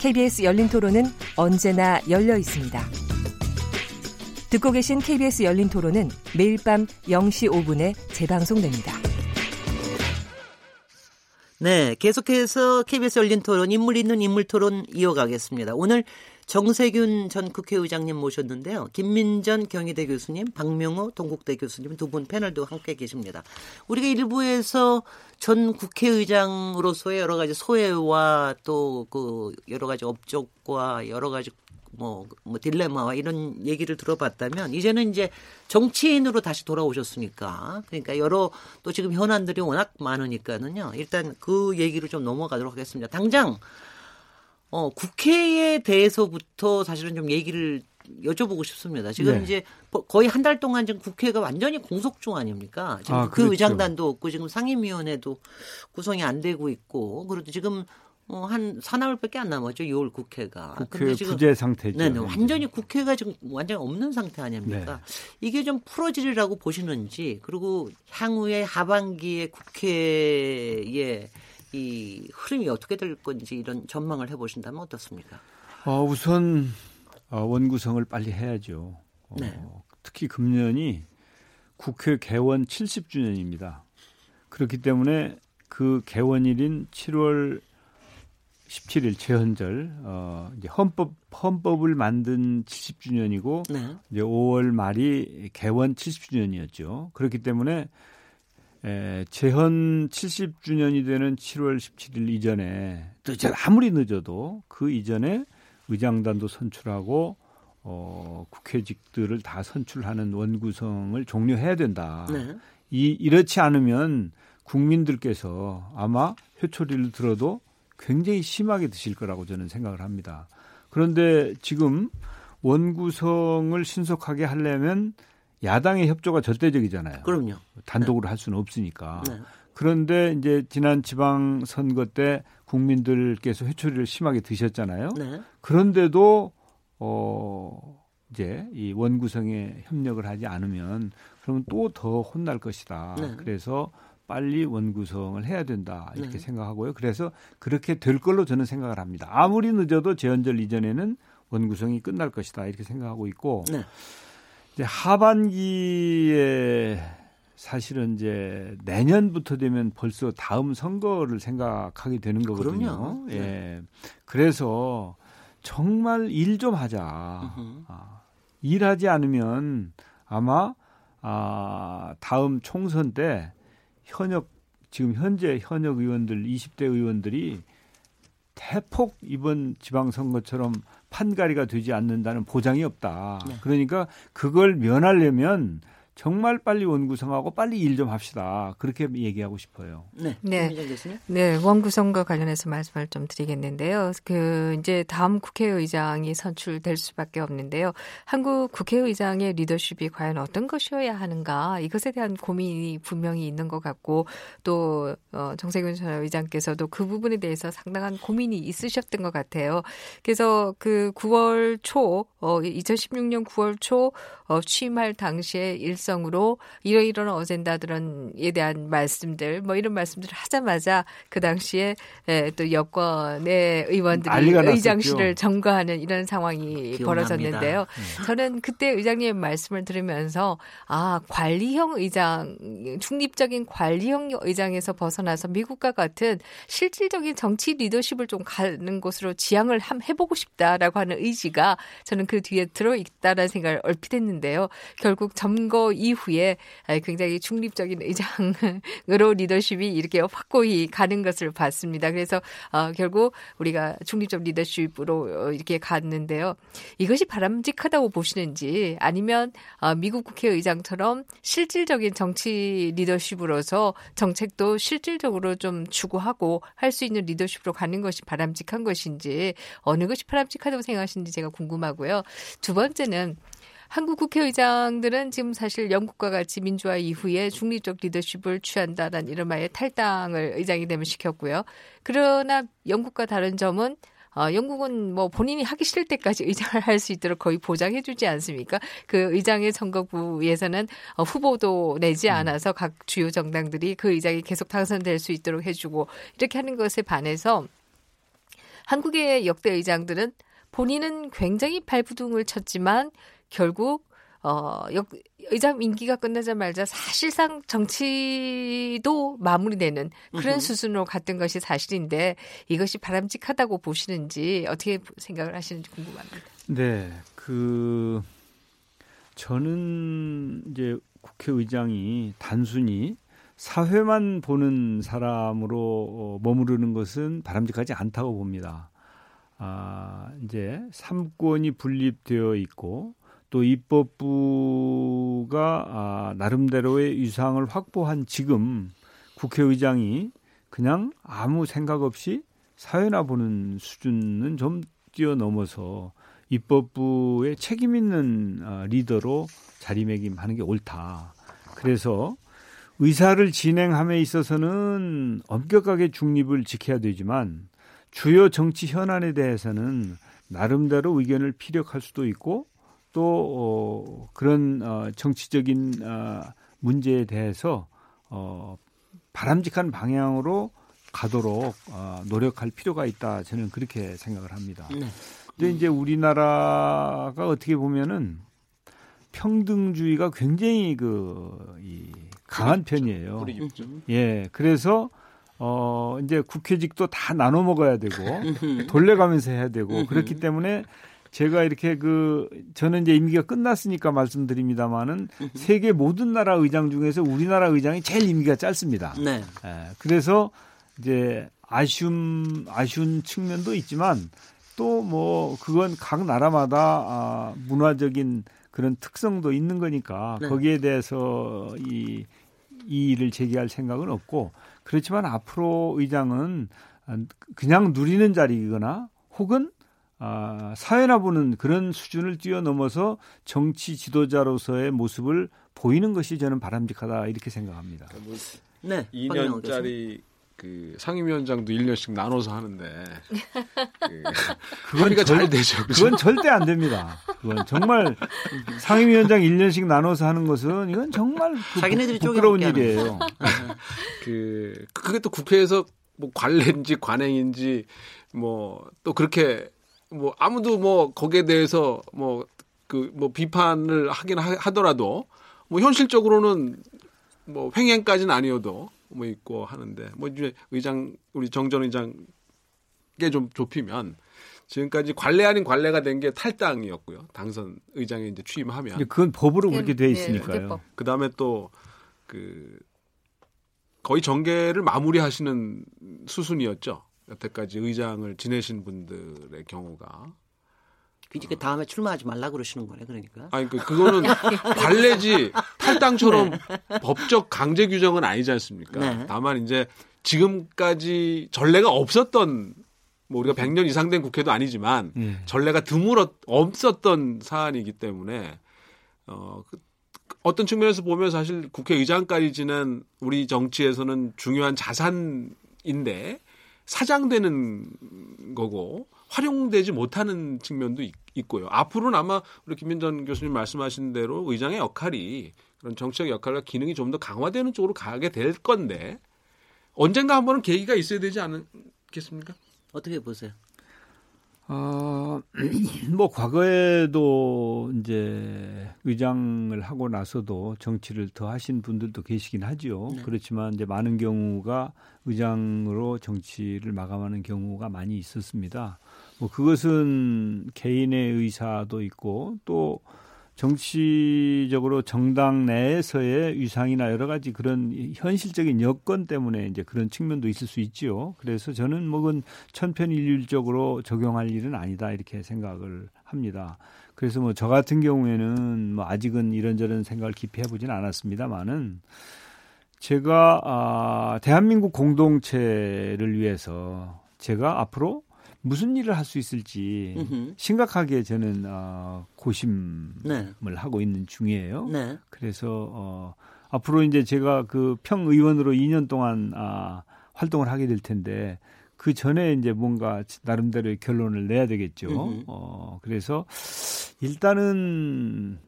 KBS 열린 토론은 언제나 열려 있습니다. 듣고 계신 KBS 열린 토론은 매일 밤 0시 5분에 재방송됩니다. 네, 계속해서 KBS 열린 토론 인물 있는 인물 토론 이어가겠습니다. 오늘 정세균 전 국회의장님 모셨는데요. 김민전 경희대 교수님, 박명호 동국대 교수님 두 분 패널도 함께 계십니다. 우리가 일부에서 전 국회의장으로서의 여러 가지 소외와 또 그 여러 가지 업적과 여러 가지 뭐, 뭐 딜레마와 이런 얘기를 들어봤다면 이제는 이제 정치인으로 다시 돌아오셨으니까 그러니까 여러 또 지금 현안들이 워낙 많으니까는요. 일단 그 얘기를 좀 넘어가도록 하겠습니다. 당장 어, 국회에 대해서부터 사실은 좀 얘기를 여쭤보고 싶습니다. 지금 네. 이제 거의 한 달 동안 지금 국회가 완전히 공석 중 아닙니까? 지금 아, 그 그렇죠. 의장단도 없고 지금 상임위원회도 구성이 안 되고 있고 그리고 지금 어, 한 사나흘밖에 안 남았죠. 6월 국회가. 국회 지금, 부재 상태죠. 네, 네, 완전히 국회가 지금 완전히 없는 상태 아닙니까? 네. 이게 좀 풀어지리라고 보시는지 그리고 향후에 하반기에 국회에 이 흐름이 어떻게 될 건지 이런 전망을 해보신다면 어떻습니까? 어, 우선 어, 원구성을 빨리 해야죠. 어, 네. 특히 금년이 국회 개원 70주년입니다. 그렇기 때문에 그 개원일인 7월 17일 최현절 어 이제 헌법 헌법을 만든 70주년이고 네. 이제 5월 말이 개원 70주년이었죠. 그렇기 때문에 에, 재헌 70주년이 되는 7월 17일 이전에 늦어 아무리 늦어도 그 이전에 의장단도 선출하고 어, 국회직들을 다 선출하는 원구성을 종료해야 된다. 네. 이 이렇지 않으면 국민들께서 아마 회초리를 들어도 굉장히 심하게 드실 거라고 저는 생각을 합니다. 그런데 지금 원구성을 신속하게 하려면 야당의 협조가 절대적이잖아요. 그럼요. 단독으로 네. 할 수는 없으니까. 네. 그런데 이제 지난 지방 선거 때 국민들께서 회초리를 심하게 드셨잖아요. 네. 그런데도 어 이제 이 원구성에 협력을 하지 않으면 그러면 또 더 혼날 것이다. 네. 그래서 빨리 원구성을 해야 된다 이렇게 네. 생각하고요. 그래서 그렇게 될 걸로 저는 생각을 합니다. 아무리 늦어도 재헌절 이전에는 원구성이 끝날 것이다 이렇게 생각하고 있고 네. 이제 하반기에 사실은 이제 내년부터 되면 벌써 다음 선거를 생각하게 되는 거거든요. 그럼요. 예. 네. 그래서 정말 일 좀 하자. 아, 일하지 않으면 아마 아, 다음 총선 때 현역 지금 현재 현역 의원들 20대 의원들이 대폭 이번 지방선거처럼 판가리가 되지 않는다는 보장이 없다. 네. 그러니까 그걸 면하려면 정말 빨리 원구성하고 빨리 일 좀 합시다. 그렇게 얘기하고 싶어요. 네. 네. 네. 원구성과 관련해서 말씀을 좀 드리겠는데요. 그 이제 다음 국회의장이 선출될 수밖에 없는데요. 한국 국회의장의 리더십이 과연 어떤 것이어야 하는가 이것에 대한 고민이 분명히 있는 것 같고 또 어, 정세균 전 의장께서도 그 부분에 대해서 상당한 고민이 있으셨던 것 같아요. 그래서 그 9월 초 어, 2016년 9월 초 어, 취임할 당시에 일 성으로 이러이러한 어젠다들은에 대한 말씀들 뭐 이런 말씀들을 하자마자 그 당시에 예, 또 여권의 의원들이 의장실을 점거하는 이런 상황이 기억납니다. 벌어졌는데요. 네. 저는 그때 의장님 말씀을 들으면서 아 관리형 의장 중립적인 관리형 의장에서 벗어나서 미국과 같은 실질적인 정치 리더십을 좀 가는 곳으로 지향을 함 해보고 싶다라고 하는 의지가 저는 그 뒤에 들어 있다라는 생각을 얼핏 했는데요. 결국 점거 이후에 굉장히 중립적인 의장으로 리더십이 이렇게 확고히 가는 것을 봤습니다. 그래서 어, 결국 우리가 중립적 리더십으로 어, 이렇게 갔는데요. 이것이 바람직하다고 보시는지 아니면 어, 미국 국회의장처럼 실질적인 정치 리더십으로서 정책도 실질적으로 좀 추구하고 할 수 있는 리더십으로 가는 것이 바람직한 것인지 어느 것이 바람직하다고 생각하시는지 제가 궁금하고요. 두 번째는 한국 국회의장들은 지금 사실 영국과 같이 민주화 이후에 중립적 리더십을 취한다는 이른바의 탈당을 의장이 되면 시켰고요. 그러나 영국과 다른 점은 어, 영국은 뭐 본인이 하기 싫을 때까지 의장을 할 수 있도록 거의 보장해주지 않습니까? 그 의장의 선거구에서는 어, 후보도 내지 음. 않아서 각 주요 정당들이 그 의장이 계속 당선될 수 있도록 해주고 이렇게 하는 것에 반해서 한국의 역대 의장들은 본인은 굉장히 발부둥을 쳤지만 결국 어, 역, 의장 임기가 끝나자마자 사실상 정치도 마무리되는 그런 으흠. 수준으로 갔던 것이 사실인데 이것이 바람직하다고 보시는지 어떻게 생각을 하시는지 궁금합니다. 네, 그 저는 이제 국회의장이 단순히 사회만 보는 사람으로 어, 머무르는 것은 바람직하지 않다고 봅니다. 아, 이제 삼권이 분립되어 있고 또 입법부가 아, 나름대로의 유상을 확보한 지금 국회의장이 그냥 아무 생각 없이 사회나 보는 수준은 좀 뛰어넘어서 입법부의 책임 있는 아, 리더로 자리매김하는 게 옳다. 그래서 의사를 진행함에 있어서는 엄격하게 중립을 지켜야 되지만 주요 정치 현안에 대해서는 나름대로 의견을 피력할 수도 있고 또 어, 그런 어, 정치적인 어, 문제에 대해서 어, 바람직한 방향으로 가도록 어, 노력할 필요가 있다. 저는 그렇게 생각을 합니다. 네. 근데 이제 우리나라가 어떻게 보면은 평등주의가 굉장히 그 이 강한 편이에요. 예, 그래서 어 이제 국회직도 다 나눠 먹어야 되고 돌려가면서 해야 되고 그렇기 때문에 제가 이렇게 그 저는 이제 임기가 끝났으니까 말씀드립니다만은 세계 모든 나라 의장 중에서 우리나라 의장이 제일 임기가 짧습니다. 네. 예, 그래서 이제 아쉬움 아쉬운 측면도 있지만 또 뭐 그건 각 나라마다 아, 문화적인 그런 특성도 있는 거니까 네. 거기에 대해서 이, 이 일을 제기할 생각은 없고 그렇지만 앞으로 의장은 그냥 누리는 자리이거나 혹은 아, 사회나 보는 그런 수준을 뛰어넘어서 정치 지도자로서의 모습을 보이는 것이 저는 바람직하다 이렇게 생각합니다. 그러니까 뭐 네, 2년짜리 그 상임위원장도 1년씩 나눠서 하는데 그, 그건 잘 되죠. 그죠? 그건 절대 안 됩니다. 그건 정말 상임위원장 1년씩 나눠서 하는 것은 이건 정말 그 자기네들이 부끄러운 일이에요. 그 그게 또 국회에서 뭐 관례인지 관행인지 뭐 또 그렇게 뭐 아무도 뭐 거기에 대해서 뭐 그뭐 그 뭐 비판을 하긴 하, 더라도뭐 현실적으로는 뭐 횡행까지는 아니어도 뭐 있고 하는데 뭐 이제 의장 우리 정전 의장께 좀 좁히면 지금까지 관례 아닌 관례가 된 게 탈당이었고요. 당선 의장에 이제 취임하면. 그건 법으로 그렇게 돼 네, 있으니까요. 네, 그 다음에 또 그 거의 정계를 마무리하시는 수순이었죠. 여태까지 의장을 지내신 분들의 경우가 이제 그 다음에 출마하지 말라 그러시는 거네 그러니까. 아니 그 그거는 관례지 탈당처럼 네. 법적 강제 규정은 아니지 않습니까? 네. 다만 이제 지금까지 전례가 없었던 뭐 우리가 100년 이상 된 국회도 아니지만 네. 전례가 드물어 없었던 사안이기 때문에 어 그, 어떤 측면에서 보면 사실 국회의장까지 지난 우리 정치에서는 중요한 자산인데 사장되는 거고 활용되지 못하는 측면도 있, 고요 앞으로는 아마 우리 김민전 교수님 말씀하신 대로 의장의 역할이 그런 정치적 역할과 기능이 좀 더 강화되는 쪽으로 가게 될 건데 언젠가 한 번은 계기가 있어야 되지 않겠습니까? 어떻게 보세요? 어, 뭐 과거에도 이제 의장을 하고 나서도 정치를 더 하신 분들도 계시긴 하죠. 네. 그렇지만 이제 많은 경우가 의장으로 정치를 마감하는 경우가 많이 있었습니다. 뭐 그것은 개인의 의사도 있고 또 정치적으로 정당 내에서의 위상이나 여러 가지 그런 현실적인 여건 때문에 이제 그런 측면도 있을 수 있지요. 그래서 저는 뭐건 천편일률적으로 적용할 일은 아니다 이렇게 생각을 합니다. 그래서 뭐 저 같은 경우에는 뭐 아직은 이런저런 생각을 깊이 해보지는 않았습니다만은 제가 아 대한민국 공동체를 위해서 제가 앞으로 무슨 일을 할 수 있을지 으흠. 심각하게 저는 어, 고심을 네. 하고 있는 중이에요. 네. 그래서 어, 앞으로 이제 제가 그 평의원으로 2년 동안 아, 활동을 하게 될 텐데 그 전에 이제 뭔가 나름대로의 결론을 내야 되겠죠. 으흠. 어, 그래서 일단은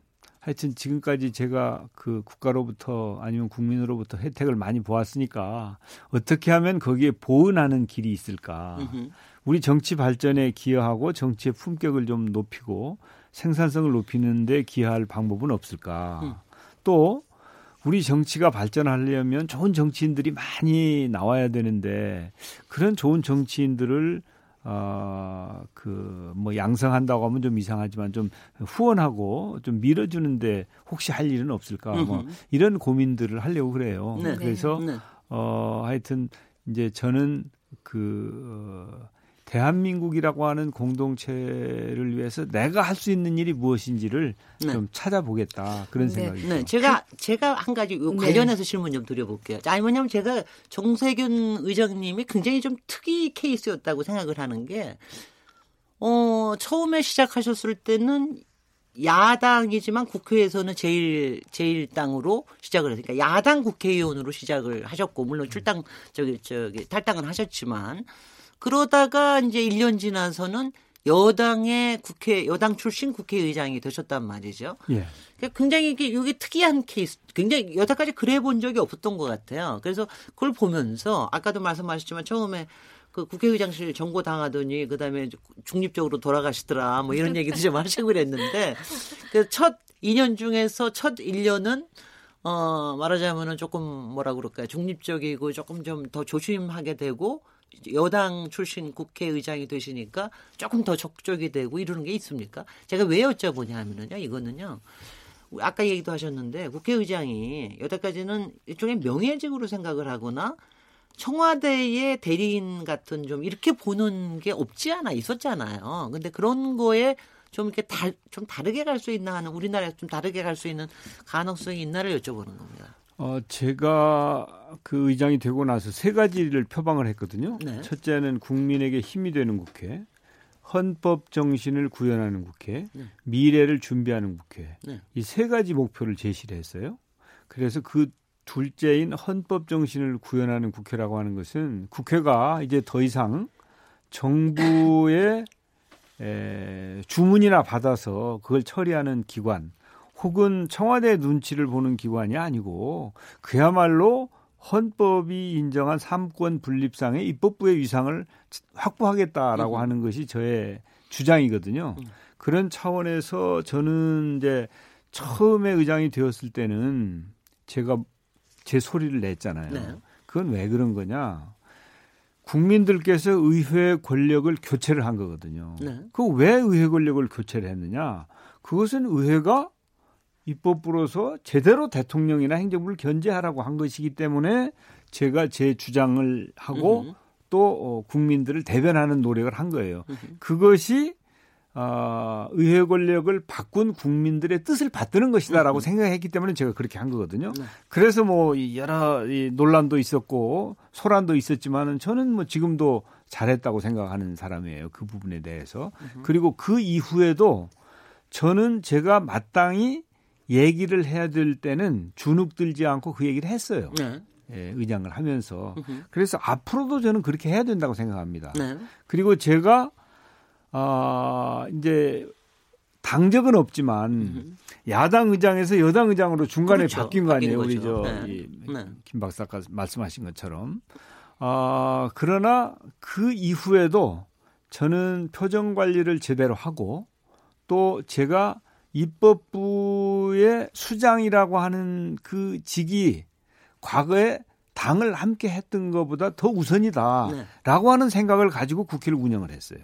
하여튼 지금까지 제가 그 국가로부터 아니면 국민으로부터 혜택을 많이 보았으니까 어떻게 하면 거기에 보은하는 길이 있을까. 으흠. 우리 정치 발전에 기여하고 정치의 품격을 좀 높이고 생산성을 높이는 데 기여할 방법은 없을까? 음. 또 우리 정치가 발전하려면 좋은 정치인들이 많이 나와야 되는데 그런 좋은 정치인들을 어, 그, 뭐, 양성한다고 하면 좀 이상하지만 좀 후원하고 좀 밀어주는데 혹시 할 일은 없을까? 뭐, 이런 고민들을 하려고 그래요. 네. 그래서, 네. 어, 하여튼, 이제 저는 그, 어, 대한민국이라고 하는 공동체를 위해서 내가 할 수 있는 일이 무엇인지를 네. 좀 찾아보겠다 그런 네. 생각이 네. 제가 제가 한 가지 네. 관련해서 질문 좀 드려볼게요. 자, 뭐냐면 제가 정세균 의장님이 굉장히 좀 특이 케이스였다고 생각을 하는 게 어, 처음에 시작하셨을 때는 야당이지만 국회에서는 제일 제일 당으로 시작을 했으니까 야당 국회의원으로 시작을 하셨고 물론 출당 저기 저기 탈당은 하셨지만 그러다가 이제 1년 지나서는 여당의 국회 여당 출신 국회의장이 되셨단 말이죠. 예. 그러니까 굉장히 이게 이게 특이한 케이스, 굉장히 여태까지 그래 본 적이 없었던 것 같아요. 그래서 그걸 보면서 아까도 말씀하셨지만 처음에 그 국회의장실 정보 당하더니 그다음에 중립적으로 돌아가시더라 뭐 이런 얘기도 좀 하시고 그랬는데 그첫 2년 중에서 첫 1년은 어 말하자면은 조금 뭐라 그럴까요 중립적이고 조금 좀 더 조심하게 되고 여당 출신 국회의장이 되시니까 조금 더 적적이 되고 이러는 게 있습니까? 제가 왜 여쭤보냐 하면은요, 이거는요. 아까 얘기도 하셨는데 국회의장이 여태까지는 일종의 명예직으로 생각을 하거나 청와대의 대리인 같은 좀 이렇게 보는 게 없지 않아 있었잖아요. 근데 그런 거에 좀 이렇게 다, 좀 다르게 갈 수 있나 하는 우리나라에서 좀 다르게 갈 수 있는 가능성이 있나를 여쭤보는 겁니다. 어, 제가 그 의장이 되고 나서 세 가지를 표방을 했거든요. 네. 첫째는 국민에게 힘이 되는 국회, 헌법 정신을 구현하는 국회, 네. 미래를 준비하는 국회. 네. 이세 가지 목표를 제시를 했어요. 그래서 그 둘째인 헌법 정신을 구현하는 국회라고 하는 것은 국회가 이제 더 이상 정부의 에, 주문이나 받아서 그걸 처리하는 기관, 혹은 청와대 눈치를 보는 기관이 아니고 그야말로 헌법이 인정한 삼권 분립상의 입법부의 위상을 확보하겠다라고 음. 하는 것이 저의 주장이거든요. 음. 그런 차원에서 저는 이제 처음에 의장이 되었을 때는 제가 제 소리를 냈잖아요. 네. 그건 왜 그런 거냐? 국민들께서 의회 권력을 교체를 한 거거든요. 네. 그왜 의회 권력을 교체를 했느냐? 그것은 의회가 입법부로서 제대로 대통령이나 행정부를 견제하라고 한 것이기 때문에 제가 제 주장을 하고 으흠. 또 어, 국민들을 대변하는 노력을 한 거예요. 으흠. 그것이 어, 의회 권력을 바꾼 국민들의 뜻을 받드는 것이다라고 으흠. 생각했기 때문에 제가 그렇게 한 거거든요. 네. 그래서 뭐 여러 논란도 있었고 소란도 있었지만은 저는 뭐 지금도 잘했다고 생각하는 사람이에요. 그 부분에 대해서. 그리고 그 이후에도 저는 제가 마땅히 얘기를 해야 될 때는 주눅 들지 않고 그 얘기를 했어요. 네. 예, 의장을 하면서. 으흠. 그래서 앞으로도 저는 그렇게 해야 된다고 생각합니다. 네. 그리고 제가 아, 어, 이제 당적은 없지만 으흠. 야당 의장에서 여당 의장으로 중간에 그렇죠. 바뀐 거 아니에요, 우리 저 네. 네. 김 박사가 말씀하신 것처럼. 아, 그러나 그 이후에도 저는 표정 관리를 제대로 하고 또 제가 입법부의 수장이라고 하는 그 직이 과거에 당을 함께 했던 것보다 더 우선이다라고 네. 하는 생각을 가지고 국회를 운영을 했어요.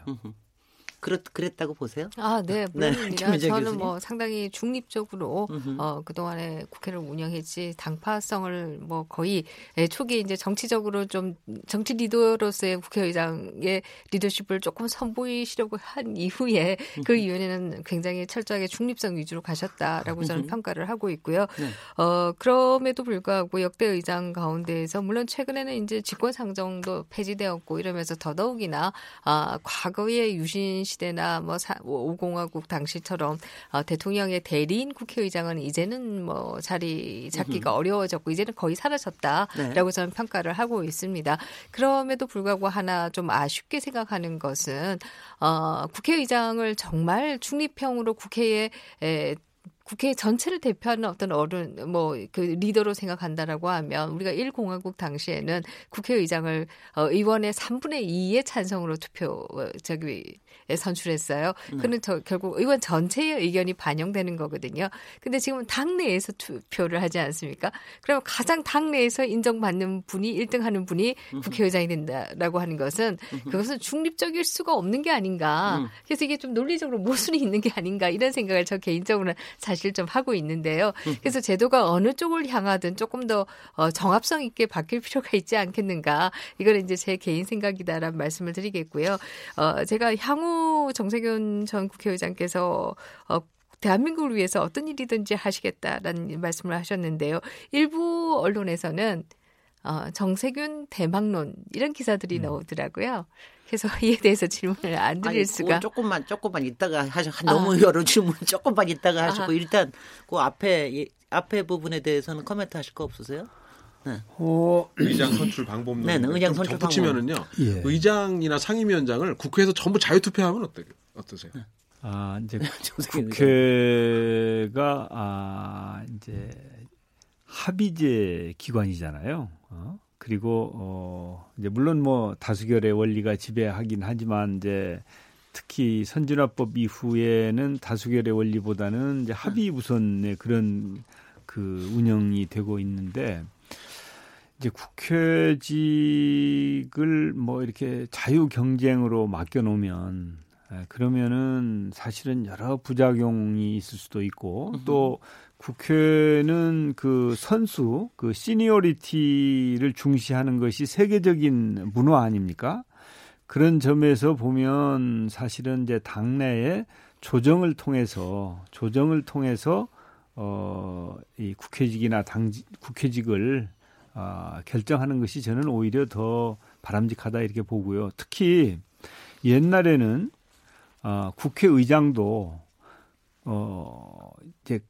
그렇 그랬다고 보세요? 아, 네, 네 물론입니다. 네, 저는 교수님? 뭐 상당히 중립적으로 어, 그 동안에 국회를 운영했지 당파성을 뭐 거의 예, 초기 이제 정치적으로 좀 정치 리더로서의 국회의장의 리더십을 조금 선보이시려고 한 이후에 그 이후에는 굉장히 철저하게 중립성 위주로 가셨다라고 저는 평가를 하고 있고요. 네. 어, 그럼에도 불구하고 역대 의장 가운데에서 물론 최근에는 이제 집권 상정도 폐지되었고 이러면서 더더욱이나 아, 과거의 유신 시대나 뭐 오공화국 당시처럼 어, 대통령의 대리인 국회의장은 이제는 뭐 자리 잡기가 어려워졌고 이제는 거의 사라졌다라고 네. 저는 평가를 하고 있습니다. 그럼에도 불구하고 하나 좀 아쉽게 생각하는 것은 어, 국회의장을 정말 중립형으로 국회에 에, 국회 전체를 대표하는 어떤 어른 뭐 그 리더로 생각한다라고 하면 우리가 1공화국 당시에는 국회의장을 어, 의원의 3분의 2의 찬성으로 투표 어, 저기 선출했어요. 음. 그는 저 결국 의원 전체의 의견이 반영되는 거거든요. 근데 지금은 당내에서 투표를 하지 않습니까? 그러면 가장 당내에서 인정받는 분이 1등 하는 분이 국회의장이 된다라고 하는 것은 그것은 중립적일 수가 없는 게 아닌가. 음. 그래서 이게 좀 논리적으로 모순이 있는 게 아닌가 이런 생각을 저 개인적으로는 사실 좀 하고 있는데요. 그래서 제도가 어느 쪽을 향하든 조금 더 어, 정합성 있게 바뀔 필요가 있지 않겠는가. 이거는 이제 제 개인 생각이다라는 말씀을 드리겠고요. 어, 제가 향후 정세균 전 국회의장께서 어, 대한민국을 위해서 어떤 일이든지 하시겠다라는 말씀을 하셨는데요. 일부 언론에서는 어, 정세균 대망론 이런 기사들이 음. 나오더라고요. 그래서 이에 대해서 질문을 안 드릴 아니, 수가 조금만 조금만 있다가 하셔 너무 아. 여러 질문 조금만 있다가 하시고 아. 일단 그 앞에 앞에 부분에 대해서는 코멘트 하실 거 없으세요? 네. 어, 의장 선출 방법론. 네, 네 의장 선출 붙이면은요. 예. 의장이나 상임위원장을 국회에서 전부 자유 투표하면 어때 어떠세요? 네. 아, 이제 국회가 아, 이제 합의제 기관이잖아요. 어? 그리고 어, 이제 물론 뭐 다수결의 원리가 지배하긴 하지만 이제 특히 선진화법 이후에는 다수결의 원리보다는 이제 합의 우선의 그런 그 운영이 되고 있는데 이제 국회직을 뭐 이렇게 자유 경쟁으로 맡겨 놓으면 그러면은 사실은 여러 부작용이 있을 수도 있고 또 국회는 그 선수 그 시니어리티를 중시하는 것이 세계적인 문화 아닙니까? 그런 점에서 보면 사실은 이제 당내에 조정을 통해서 조정을 통해서 어이 국회직이나 당 국회직을 아, 결정하는 것이 저는 오히려 더 바람직하다 이렇게 보고요. 특히 옛날에는 아, 국회의장도 어 이제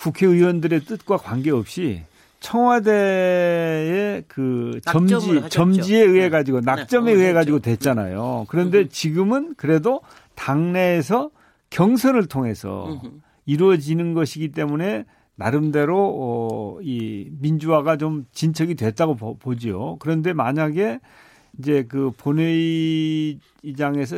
국회의원들의 뜻과 관계없이 청와대의 그 점지 점지에 의해 네. 가지고 낙점에 네. 의해 가지고 됐잖아요. 그런데 지금은 그래도 당내에서 경선을 통해서 이루어지는 것이기 때문에 나름대로 어, 이 민주화가 좀 진척이 됐다고 보, 보지요. 그런데 만약에 이제 그 본회의장에서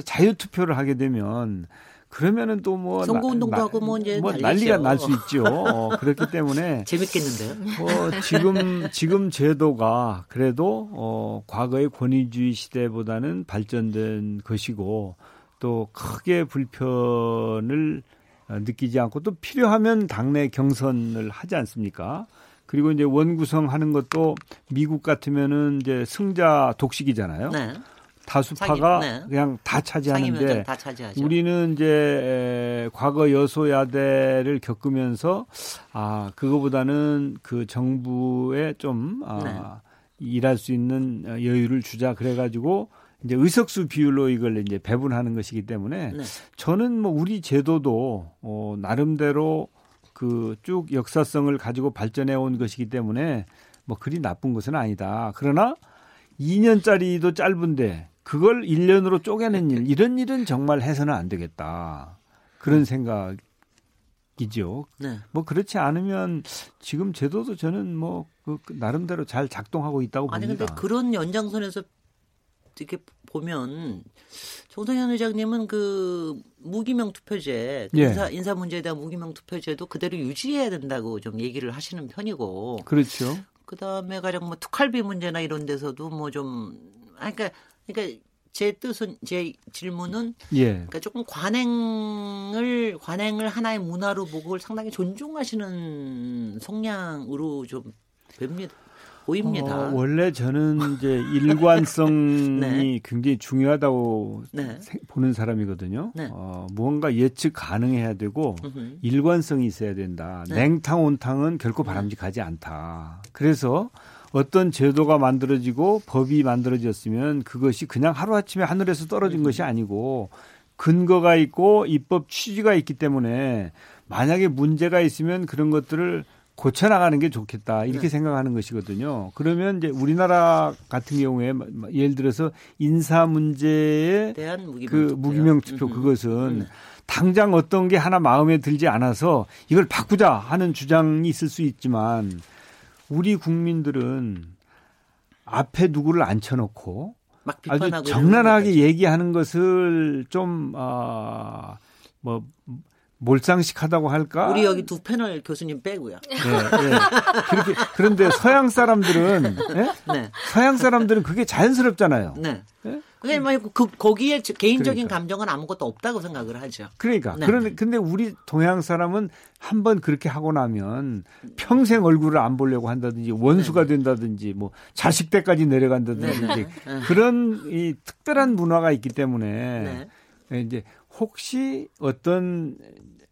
자유 투표를 하게 되면 그러면은 또 뭐 선거운동도 하고 뭐 이제 뭐 난리가 날 수 있죠. 어, 그렇기 때문에 재밌겠는데요. 어, 지금 지금 제도가 그래도 어, 과거의 권위주의 시대보다는 발전된 것이고 또 크게 불편을 어, 느끼지 않고 또 필요하면 당내 경선을 하지 않습니까? 그리고 이제 원구성하는 것도 미국 같으면은 이제 승자 독식이잖아요. 네. 다수파가 네. 그냥 다 차지하는데 다 우리는 이제 과거 여소야대를 겪으면서 아 그거보다는 그 정부에 좀 아, 네. 일할 수 있는 여유를 주자 그래가지고 이제 의석수 비율로 이걸 이제 배분하는 것이기 때문에 네. 저는 뭐 우리 제도도 어 나름대로 그 쭉 역사성을 가지고 발전해 온 것이기 때문에 뭐 그리 나쁜 것은 아니다. 그러나 2년짜리도 짧은데 그걸 1년으로 쪼개는 일 이런 일은 정말 해서는 안 되겠다. 그런 생각이죠. 네. 뭐 그렇지 않으면 지금 제도도 저는 뭐 그 나름대로 잘 작동하고 있다고 아니, 봅니다. 아니 근데 그런 연장선에서 이렇게 보면 정성현 의장님은 그 무기명 투표제 그 예. 인사 인사 문제에 대한 무기명 투표제도 그대로 유지해야 된다고 좀 얘기를 하시는 편이고 그렇죠. 그다음에 가령 뭐 특활비 문제나 이런 데서도 뭐 좀 그러니까 그러니까 제 뜻은 제 질문은 예. 그러니까 조금 관행을 관행을 하나의 문화로 보고 그걸 상당히 존중하시는 성향으로 좀 뵙니다. 보입니다. 어, 원래 저는 이제 일관성이 네. 굉장히 중요하다고 네. 생- 보는 사람이거든요. 네. 어, 무언가 예측 가능해야 되고. 일관성이 있어야 된다. 네. 냉탕 온탕은 결코 바람직하지 않다. 그래서 어떤 제도가 만들어지고 법이 만들어졌으면 그것이 그냥 하루아침에 하늘에서 떨어진 음. 것이 아니고 근거가 있고 입법 취지가 있기 때문에 만약에 문제가 있으면 그런 것들을 고쳐 나가는 게 좋겠다 이렇게 네. 생각하는 것이거든요. 그러면 이제 우리나라 같은 경우에 마- 마- 예를 들어서 인사 문제에 무기명 그 투표요. 무기명 투표 음흠. 그것은 음. 당장 어떤 게 하나 마음에 들지 않아서 이걸 바꾸자 하는 주장이 있을 수 있지만 우리 국민들은 앞에 누구를 앉혀놓고 막 아주 적나라하게 얘기하는 것을 좀, 아, 뭐, 몰상식하다고 할까? 우리 여기 두 패널 교수님 빼고요. 예, 예. 그렇게, 그런데 서양 사람들은, 예? 네. 서양 사람들은 그게 자연스럽잖아요. 네. 예? 그게 뭐 그, 거기에 저- 개인적인 그러니까. 감정은 아무것도 없다고 생각을 하죠. 그러니까. 네. 그런데, 근데 우리 동양 사람은 한 번 그렇게 하고 나면 평생 얼굴을 안 보려고 한다든지 원수가 된다든지 뭐 자식 때까지 내려간다든지 네, 네. 네. 그런 이 특별한 문화가 있기 때문에 네. 예, 이제 혹시 어떤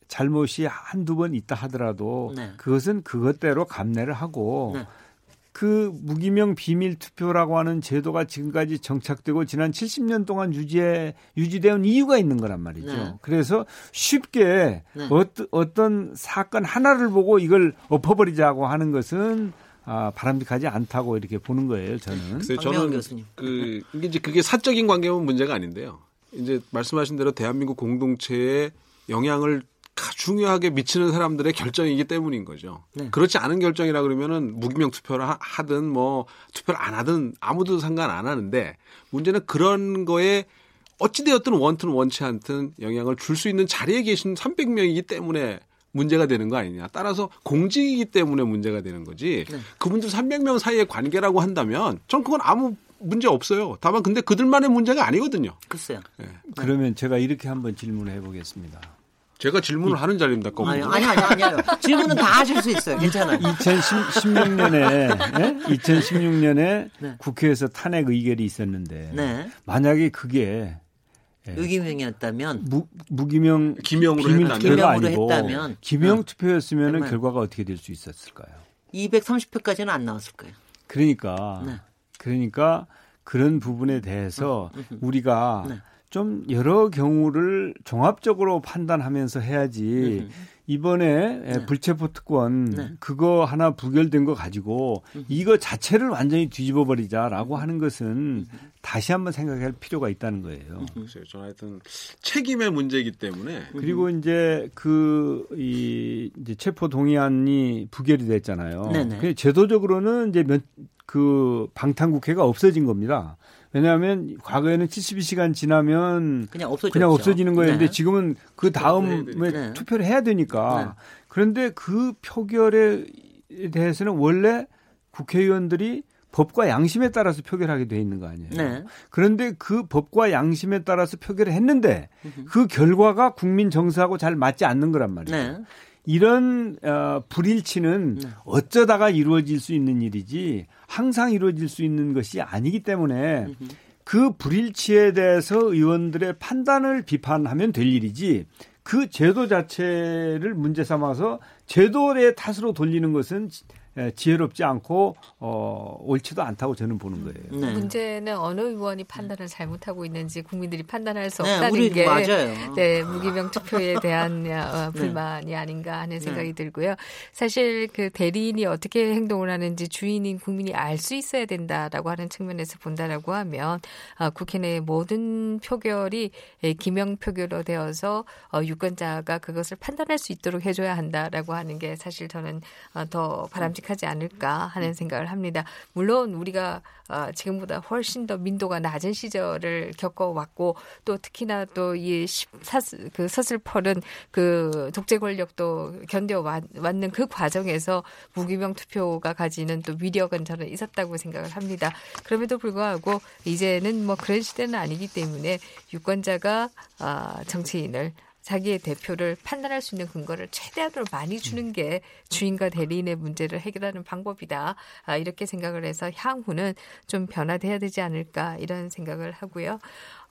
잘못이 한두 번 있다 하더라도 네. 그것은 그것대로 감내를 하고 네. 그 무기명 비밀 투표라고 하는 제도가 지금까지 정착되고 지난 70년 동안 유지해 유지되온 이유가 있는 거란 말이죠. 네. 그래서 쉽게 네. 어떤 어떤 사건 하나를 보고 이걸 엎어버리자고 하는 것은 아, 바람직하지 않다고 이렇게 보는 거예요. 저는. 글쎄요, 저는 교수님. 그 이게 이제 그게 사적인 관계면 문제가 아닌데요. 이제 말씀하신 대로 대한민국 공동체에 영향을 가- 중요하게 미치는 사람들의 결정이기 때문인 거죠. 네. 그렇지 않은 결정이라 그러면은 무기명 투표를 하- 하든 뭐 투표를 안 하든 아무도 상관 안 하는데 문제는 그런 거에 어찌되었든 원튼 원치 않든 영향을 줄 수 있는 자리에 계신 300명이기 때문에 문제가 되는 거 아니냐. 따라서 공직이기 때문에 문제가 되는 거지. 네. 그분들 300명 사이의 관계라고 한다면 전 그건 아무 문제 없어요. 다만 근데 그들만의 문제가 아니거든요. 글쎄요. 예. 그러면 제가 이렇게 한번 질문을 해보겠습니다. 제가 질문을 하는 자리입니다. 아니, 아니, 아니, 아니요. 질문은 다 하실 수 있어요. 괜찮아요. 2016년에 2016년에 네. 국회에서 탄핵 의결이 있었는데 네. 만약에 그게 예, 의기명이었다면 무, 무기명 기명으로 비밀 했다면. 투표가 기명으로 아니고 했다면. 기명 어. 투표였으면 정말. 결과가 어떻게 될 수 있었을까요? 230표까지는 안 나왔을 거예요. 그러니까 네. 그러니까 그런 부분에 대해서 우리가 네. 좀 여러 경우를 종합적으로 판단하면서 해야지 이번에 네. 불체포 특권 네. 그거 하나 부결된 거 가지고 이거 자체를 완전히 뒤집어 버리자라고 하는 것은 다시 한번 생각할 필요가 있다는 거예요. 글쎄요. 저는 하여튼 책임의 문제이기 때문에 그리고 이제 그이 이제 체포 동의안이 부결이 됐잖아요. 네네. 그 제도적으로는 이제 몇, 그 방탄 국회가 없어진 겁니다. 왜냐하면 과거에는 72시간 지나면 그냥. 그냥 없어지는 거였는데 네. 지금은 그 다음에 네. 투표를 해야 되니까. 그런데 그 표결에 대해서는 원래 국회의원들이 법과 양심에 따라서 표결하게 돼 있는 거 아니에요. 네. 그런데 그 법과 양심에 따라서 표결을 했는데 그 결과가 국민 정서하고 잘 맞지 않는 거란 말이에요. 네. 이런 어, 불일치는 네. 어쩌다가 이루어질 수 있는 일이지 항상 이루어질 수 있는 것이 아니기 때문에 그 불일치에 대해서 의원들의 판단을 비판하면 될 일이지 그 제도 자체를 문제 삼아서 제도의 탓으로 돌리는 것은 지- 에, 지혜롭지 않고 어, 옳지도 않다고 저는 보는 거예요. 네. 문제는 어느 의원이 판단을 잘못하고 있는지 국민들이 판단할 수 네, 없다는 게 맞아요. 네, 무기명 투표에 대한 어, 불만이 아닌가 하는 생각이 들고요. 사실 그 대리인이 어떻게 행동을 하는지 주인인 국민이 알 수 있어야 된다라고 하는 측면에서 본다라고 하면 어, 국회 내 모든 표결이 예, 기명 표결로 되어서 어, 유권자가 그것을 판단할 수 있도록 해줘야 한다라고 하는 게 사실 저는 어, 더 바람직한 바람직하지 않을까 하는 생각을 합니다. 물론 우리가 어, 지금보다 훨씬 더 민도가 낮은 시절을 겪어왔고 또 특히나 또 이 그 서슬펄은 그 독재 권력도 견뎌왔는 그 과정에서 무기명 투표가 가지는 또 위력은 저는 있었다고 생각을 합니다. 그럼에도 불구하고 이제는 뭐 그런 시대는 아니기 때문에 유권자가 아, 정치인을 자기의 대표를 판단할 수 있는 근거를 최대한으로 많이 주는 게 주인과 대리인의 문제를 해결하는 방법이다. 아, 이렇게 생각을 해서 향후는 좀 변화돼야 되지 않을까 이런 생각을 하고요.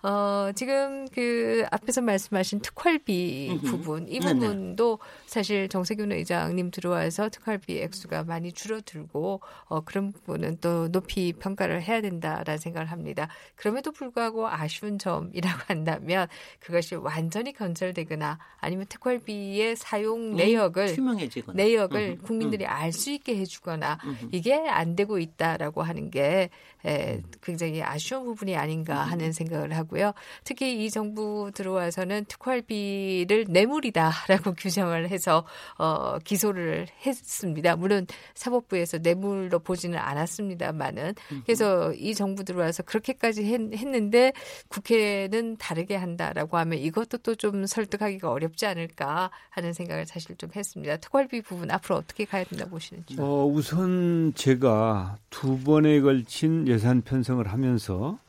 어, 지금 그 앞에서 말씀하신 특활비 부분, 이 부분도 사실 정세균 의장님 들어와서 특활비 액수가 많이 줄어들고, 어, 그런 부분은 또 높이 평가를 해야 된다라는 생각을 합니다. 그럼에도 불구하고 아쉬운 점이라고 한다면 그것이 완전히 건설되거나 아니면 특활비의 사용 음, 내역을, 투명해지거나. 내역을 국민들이 알수 있게 해주거나 이게 안 되고 있다라고 하는 게 에, 굉장히 아쉬운 부분이 아닌가 하는 생각을 하고 하고요. 특히 이 정부 들어와서는 특활비를 뇌물이다라고 규정을 해서 어 기소를 했습니다. 물론 사법부에서 뇌물로 보지는 않았습니다만은 그래서 이 정부 들어와서 그렇게까지 했, 는데 국회는 다르게 한다라고 하면 이것도 또 좀 설득하기가 어렵지 않을까 하는 생각을 사실 좀 했습니다. 특활비 부분 앞으로 어떻게 가야 된다 보시는지. 어, 우선 제가 두 번에 걸친 예산 편성을 하면서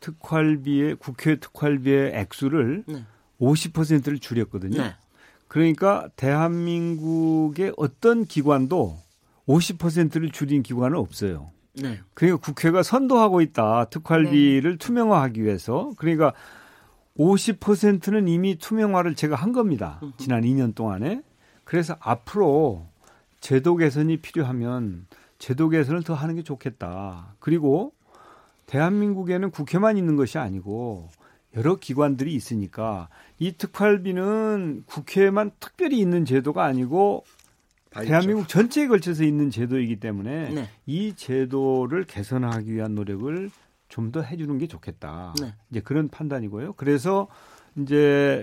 특활비의 국회 특활비의 액수를 네. 50%를 줄였거든요. 네. 그러니까 대한민국의 어떤 기관도 50%를 줄인 기관은 없어요. 네. 그러니까 국회가 선도하고 있다. 특활비를 네. 투명화하기 위해서. 그러니까 50%는 이미 투명화를 제가 한 겁니다. 지난 2년 동안에. 그래서 앞으로 제도 개선이 필요하면 제도 개선을 더 하는 게 좋겠다. 그리고 대한민국에는 국회만 있는 것이 아니고 여러 기관들이 있으니까 이 특활비는 국회에만 특별히 있는 제도가 아니고 대한민국 전체에 걸쳐서 있는 제도이기 때문에 네. 이 제도를 개선하기 위한 노력을 좀 더 해주는 게 좋겠다. 네. 이제 그런 판단이고요. 그래서 이제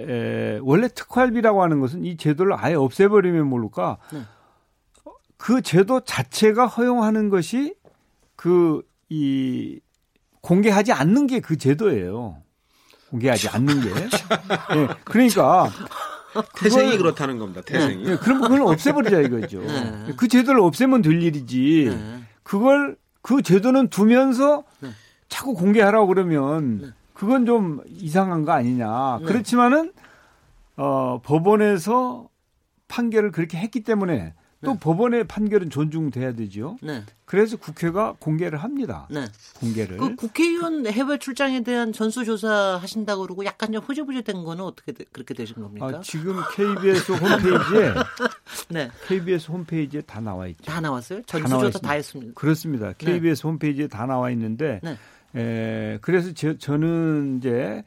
에, 원래 특활비라고 하는 것은 이 제도를 아예 없애버리면 모를까 네. 그 제도 자체가 허용하는 것이 그이 공개하지 않는 게 그 제도예요. 공개하지 않는 게. 네, 그러니까 태생이 그렇다는 겁니다. 태생이. 네, 그럼 그걸 없애버리자 이거죠. 네. 그 제도를 없애면 될 일이지. 네. 그걸 그 제도는 두면서 네. 자꾸 공개하라고 그러면 네. 그건 좀 이상한 거 아니냐. 그렇지만은 어, 법원에서 판결을 그렇게 했기 때문에 또 네. 법원의 판결은 존중돼야 되죠. 네. 그래서 국회가 공개를 합니다. 네. 공개를. 그 국회의원 해외 출장에 대한 전수조사 하신다고 그러고 약간 좀 흐지부지된 거는 어떻게 되, 그렇게 되신 겁니까? 아, 지금 KBS 홈페이지에 네. KBS 홈페이지에 다 나와 있죠. 다 나왔어요? 전수조사 다, 다 했습니다. 그렇습니다. KBS 네. 홈페이지에 다 나와 있는데 네. 에, 그래서 저, 저는 이제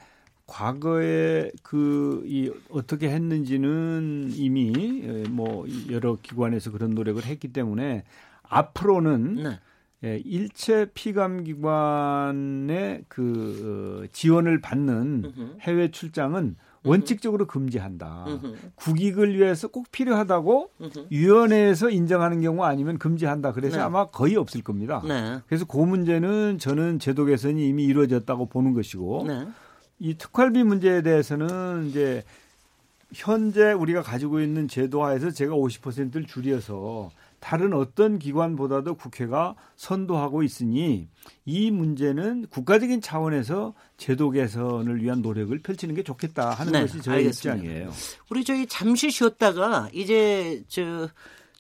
과거에 그 이 어떻게 했는지는 이미 뭐 여러 기관에서 그런 노력을 했기 때문에 앞으로는 네. 예, 일체 피감 기관의 그 어, 지원을 받는 해외 출장은 원칙적으로 금지한다. 국익을 위해서 꼭 필요하다고 위원회에서 인정하는 경우 아니면 금지한다. 그래서 네. 아마 거의 없을 겁니다. 네. 그래서 그 문제는 저는 제도 개선이 이미 이루어졌다고 보는 것이고 네. 이 특활비 문제에 대해서는 이제 현재 우리가 가지고 있는 제도화에서 제가 50%를 줄여서 다른 어떤 기관보다도 국회가 선도하고 있으니 이 문제는 국가적인 차원에서 제도 개선을 위한 노력을 펼치는 게 좋겠다 하는 네, 것이 저의 알겠습니다. 입장이에요. 우리 저희 잠시 쉬었다가 이제 저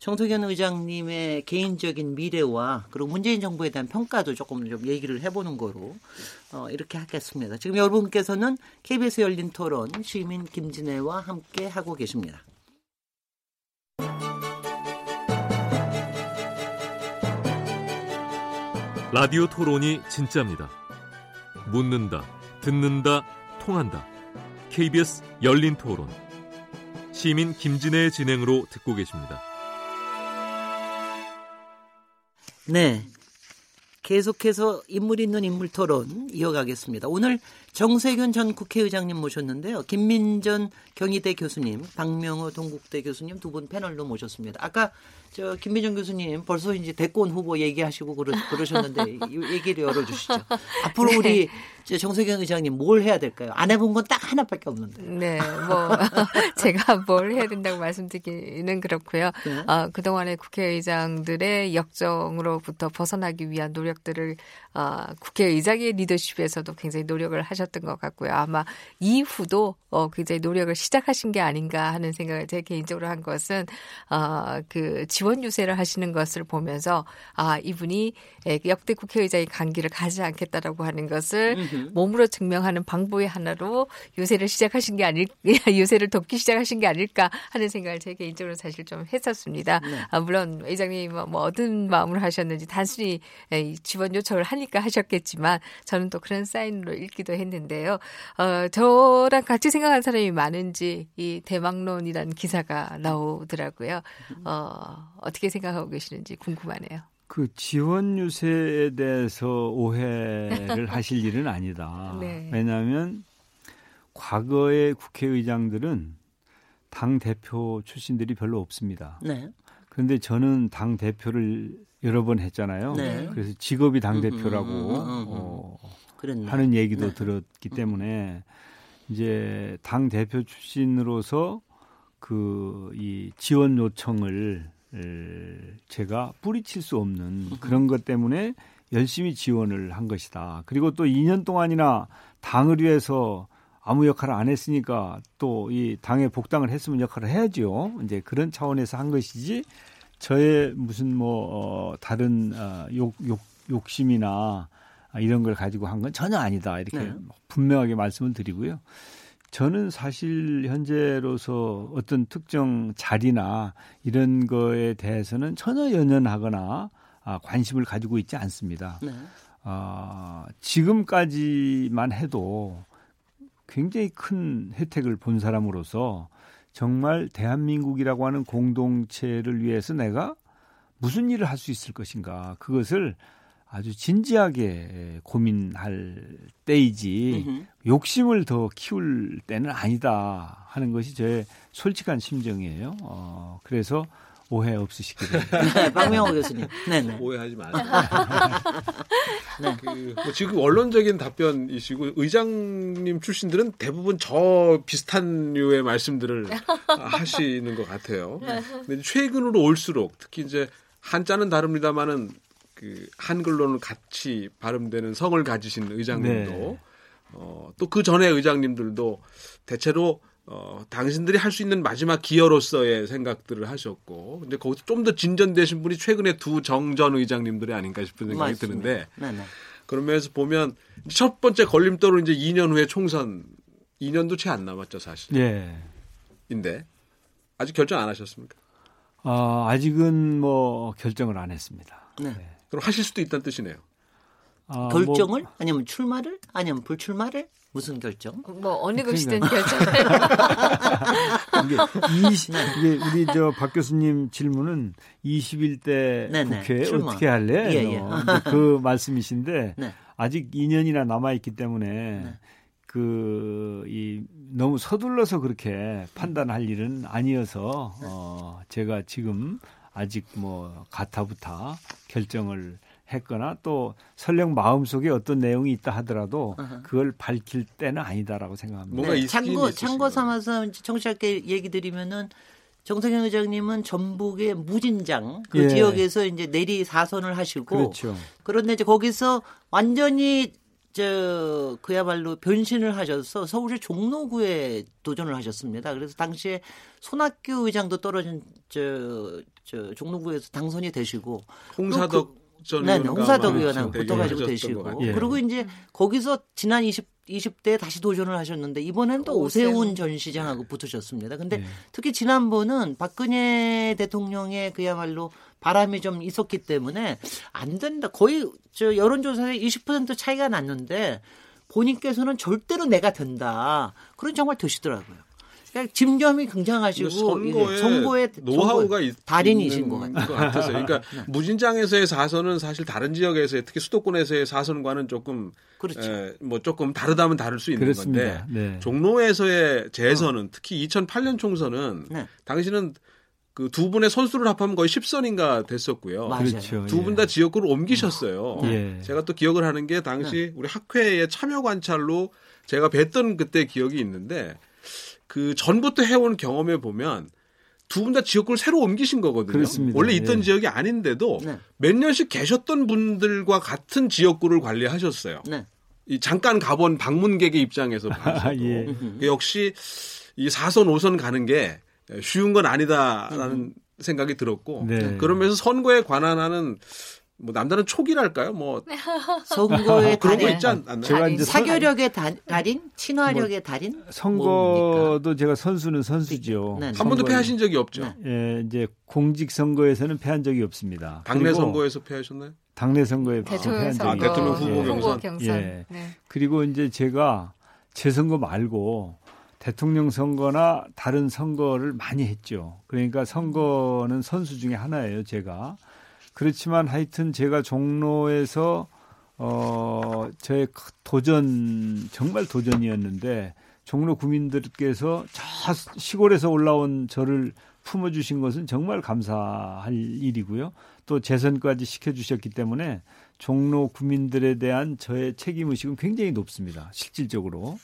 정석현 의장님의 개인적인 미래와 그리고 문재인 정부에 대한 평가도 조금 좀 얘기를 해보는 거로 어, 이렇게 하겠습니다. 지금 여러분께서는 KBS 열린 토론 시민 김진애와 함께 하고 계십니다. 라디오 토론이 진짜입니다. 묻는다, 듣는다, 통한다. KBS 열린 토론. 시민 김진애의 진행으로 듣고 계십니다. 네. 계속해서 인물 있는 인물 토론 이어가겠습니다. 오늘 정세균 전 국회의장님 모셨는데요. 김민전 경희대 교수님, 박명호 동국대 교수님 두 분 패널로 모셨습니다. 아까 저 김민정 교수님 벌써 이제 대권 후보 얘기하시고 그러, 그러셨는데 이 얘기를 열어주시죠. 앞으로 네. 우리 저 정세경 의장님 뭘 해야 될까요? 안 해본 건 딱 하나밖에 없는데. 네, 뭐 제가 뭘 해야 된다고 말씀드리기는 그렇고요. 네. 어, 그동안의 국회의장들의 역정으로부터 벗어나기 위한 노력들을 어, 국회의장의 리더십에서도 굉장히 노력을 하셨 던 것 같고요. 아마 이후도 어, 굉장히 노력을 시작하신 게 아닌가 하는 생각을 제 개인적으로 한 것은 어, 그 지원 유세를 하시는 것을 보면서 아 이분이 에, 역대 국회의장의 간기를 가지 않겠다라고 하는 것을 몸으로 증명하는 방법의 하나로 유세를 시작하신 게 아닐 유세를 돕기 시작하신 게 아닐까 하는 생각을 제 개인적으로 사실 좀 했었습니다. 네. 아, 물론 의장님 뭐, 뭐 어떤 마음으로 하셨는지 단순히 지원 요청을 하니까 하셨겠지만 저는 또 그런 사인으로 읽기도 했는데 요. 어, 저랑 같이 생각하는 사람이 많은지 이 대망론이라는 기사가 나오더라고요. 어, 어떻게 생각하고 계시는지 궁금하네요. 그 지원 유세에 대해서 오해를 하실 일은 아니다. 네. 왜냐하면 과거의 국회의장들은 당 대표 출신들이 별로 없습니다. 네. 그런데 저는 당 대표를 여러 번 했잖아요. 네. 그래서 직업이 당 대표라고 음, 음, 음, 음. 어, 그랬네. 하는 얘기도 네. 들었기 때문에 이제 당 대표 출신으로서 그 이 지원 요청을 을 제가 뿌리칠 수 없는 그런 것 때문에 열심히 지원을 한 것이다. 그리고 또 2년 동안이나 당을 위해서 아무 역할을 안 했으니까 또 이 당에 복당을 했으면 역할을 해야죠. 이제 그런 차원에서 한 것이지 저의 무슨 뭐 어, 다른 어, 욕, 욕, 욕심이나 이런 걸 가지고 한 건 전혀 아니다. 이렇게 네. 분명하게 말씀을 드리고요. 저는 사실 현재로서 어떤 특정 자리나 이런 거에 대해서는 전혀 연연하거나 아, 관심을 가지고 있지 않습니다. 네. 아, 지금까지만 해도 굉장히 큰 혜택을 본 사람으로서 정말 대한민국이라고 하는 공동체를 위해서 내가 무슨 일을 할 수 있을 것인가 그것을 아주 진지하게 고민할 때이지 음흠. 욕심을 더 키울 때는 아니다 하는 것이 저의 솔직한 심정이에요. 어, 그래서 오해 없으시기를. 네, 박명호 교수님. 네네. 오해하지 마세요. 그, 뭐 지금 원론적인 답변이시고 의장님 출신들은 대부분 저 비슷한 류의 말씀들을 하시는 것 같아요. 근데 최근으로 올수록 특히 이제 한자는 다릅니다만은 그 한글로는 같이 발음되는 성을 가지신 의장님도 네. 어, 또 그 전에 의장님들도 대체로 어, 당신들이 할 수 있는 마지막 기여로서의 생각들을 하셨고, 근데 거기서 좀 더 진전되신 분이 최근에 두 정전 의장님들이 아닌가 싶은 생각이 맞습니다. 드는데, 네네. 그런 면에서 보면 첫 번째 걸림돌은 이제 2년 후에 총선, 2년도 채 안 남았죠, 사실. 예. 인데, 아직 결정 안 하셨습니까? 어, 아직은 뭐 결정을 안 했습니다. 네. 그럼 하실 수도 있다는 뜻이네요. 아, 결정을 뭐, 아니면 출마를 아니면 불출마를 무슨 결정? 뭐 어느. 것이든 결정을 이게, 이게 우리 저 박 교수님 질문은 21대 네네, 국회 출마. 어떻게 할래? 예, 예. 어, 이제 그 말씀이신데 네. 아직 2년이나 남아 있기 때문에 그, 이, 너무 서둘러서 그렇게 판단할 일은 아니어서, 어, 제가 지금 아직 뭐, 가타부타 결정을 했거나 또 설령 마음속에 어떤 내용이 있다 하더라도 그걸 밝힐 때는 아니다라고 생각합니다. 이 참고 참고. 삼아서 청취자께 얘기 드리면은 정세경 의장님은 전북의 무진장 그 예. 지역에서 이제 내리 사선을 하시고 그렇죠. 그런데 이제 거기서 완전히 저 그야말로 변신을 하셔서 서울시 종로구에 도전을 하셨습니다. 그래서 당시에 손학규 의장도 떨어진 저, 저 종로구에서 당선이 되시고 홍사덕 전 네, 네, 홍사덕 의원하고 붙어가지고 되시고 같아요. 예. 그리고 이제 거기서 지난 20 20대에 다시 도전을 하셨는데 이번엔 또 오세훈. 오세훈 전 시장하고 붙으셨습니다. 근데 예. 특히 지난번은 박근혜 대통령의 그야말로 바람이 좀 있었기 때문에 안 된다. 거의 저 여론조사에 20% 차이가 났는데 본인께서는 절대로 내가 된다. 그런 정말 되시더라고요. 그러니까 짐점이 굉장하시고 선거에, 이게 선거의 노하우가 선거의 달인이신 것 같아요. 그러니까 무진장에서의 사선은 사실 다른 지역에서의 특히 수도권에서의 사선과는 조금 그렇죠. 에, 뭐 조금 다르다면 다를 수 있는 그렇습니다. 건데 네. 종로에서의 재선은 특히 2008년 총선은 네. 당신은 그두 분의 선수를 합하면 거의 10선인가 됐었고요. 맞아요. 그렇죠. 두 분다 지역구를 옮기셨어요. 예. 제가 또 기억을 하는 게 당시 우리 학회의 참여 관찰로 제가 뵀던 그때 기억이 있는데 그 전부터 해온 경험에 보면 두 분 다 지역구를 새로 옮기신 거거든요. 그렇습니다. 원래 있던 예. 지역이 아닌데도 네. 몇 년씩 계셨던 분들과 같은 지역구를 관리하셨어요. 네. 이 잠깐 가본 방문객의 입장에서 봐서도 아, 예. 역시 이 4선 5선 가는 게 쉬운 건 아니다라는 생각이 들었고 네. 그러면서 선거에 관한 하는 뭐 남다른 촉이랄까요? 뭐 선거의 그런 거 달인, 있지 않- 않나요? 제가 이제 선- 사교력의 다- 달인, 친화력의 달인. 선거도 제가 선수는 선수죠. 네, 네. 한 번도 패하신 적이 없죠. 예, 이제 공직 선거에서는 패한 적이 없습니다. 당내 선거에서 패하셨나요? 당내 선거에 대통령 패한 선거, 적이 아, 대통령. 후보 예. 경선. 후보 경선. 예. 네. 그리고 이제 제가 제 선거 말고 대통령 선거나 다른 선거를 많이 했죠. 그러니까 선거는 선수 중에 하나예요, 제가. 그렇지만 하여튼 제가 종로에서 어 저의 크- 도전 정말 도전이었는데 종로 구민들께서 저 시골에서 올라온 저를 품어주신 것은 정말 감사할 일이고요. 또 재선까지 시켜주셨기 때문에 종로 구민들에 대한 저의 책임 의식은 굉장히 높습니다. 실질적으로.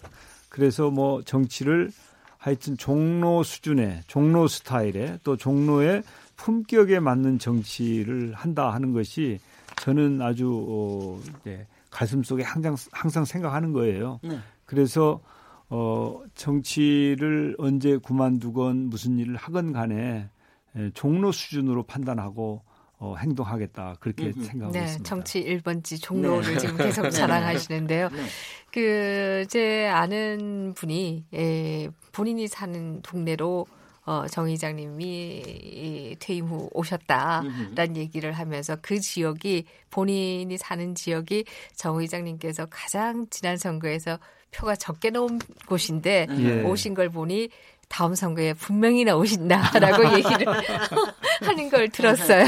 그래서 뭐 정치를 하여튼 종로 수준의 종로 스타일의 또 종로의 품격에 맞는 정치를 한다 하는 것이 저는 아주 어, 이제 가슴 속에 항상 항상 생각하는 거예요. 네. 그래서 어 정치를 언제 그만두건 무슨 일을 하건 간에 에, 종로 수준으로 판단하고 어, 행동하겠다 그렇게 음흠. 생각하고 네, 있습니다. 정치 1번지 종로를 네. 지금 계속 자랑하시는데요. 네. 그, 제 아는 분이, 예, 본인이 사는 동네로 어, 정 의장님이 이 퇴임 후 오셨다라는 얘기를 하면서 그 지역이 본인이 사는 지역이 정 의장님께서 가장 지난 선거에서 표가 적게 나온 곳인데 예. 오신 걸 보니 다음 선거에 분명히 나오신다라고 얘기를 하는 걸 들었어요.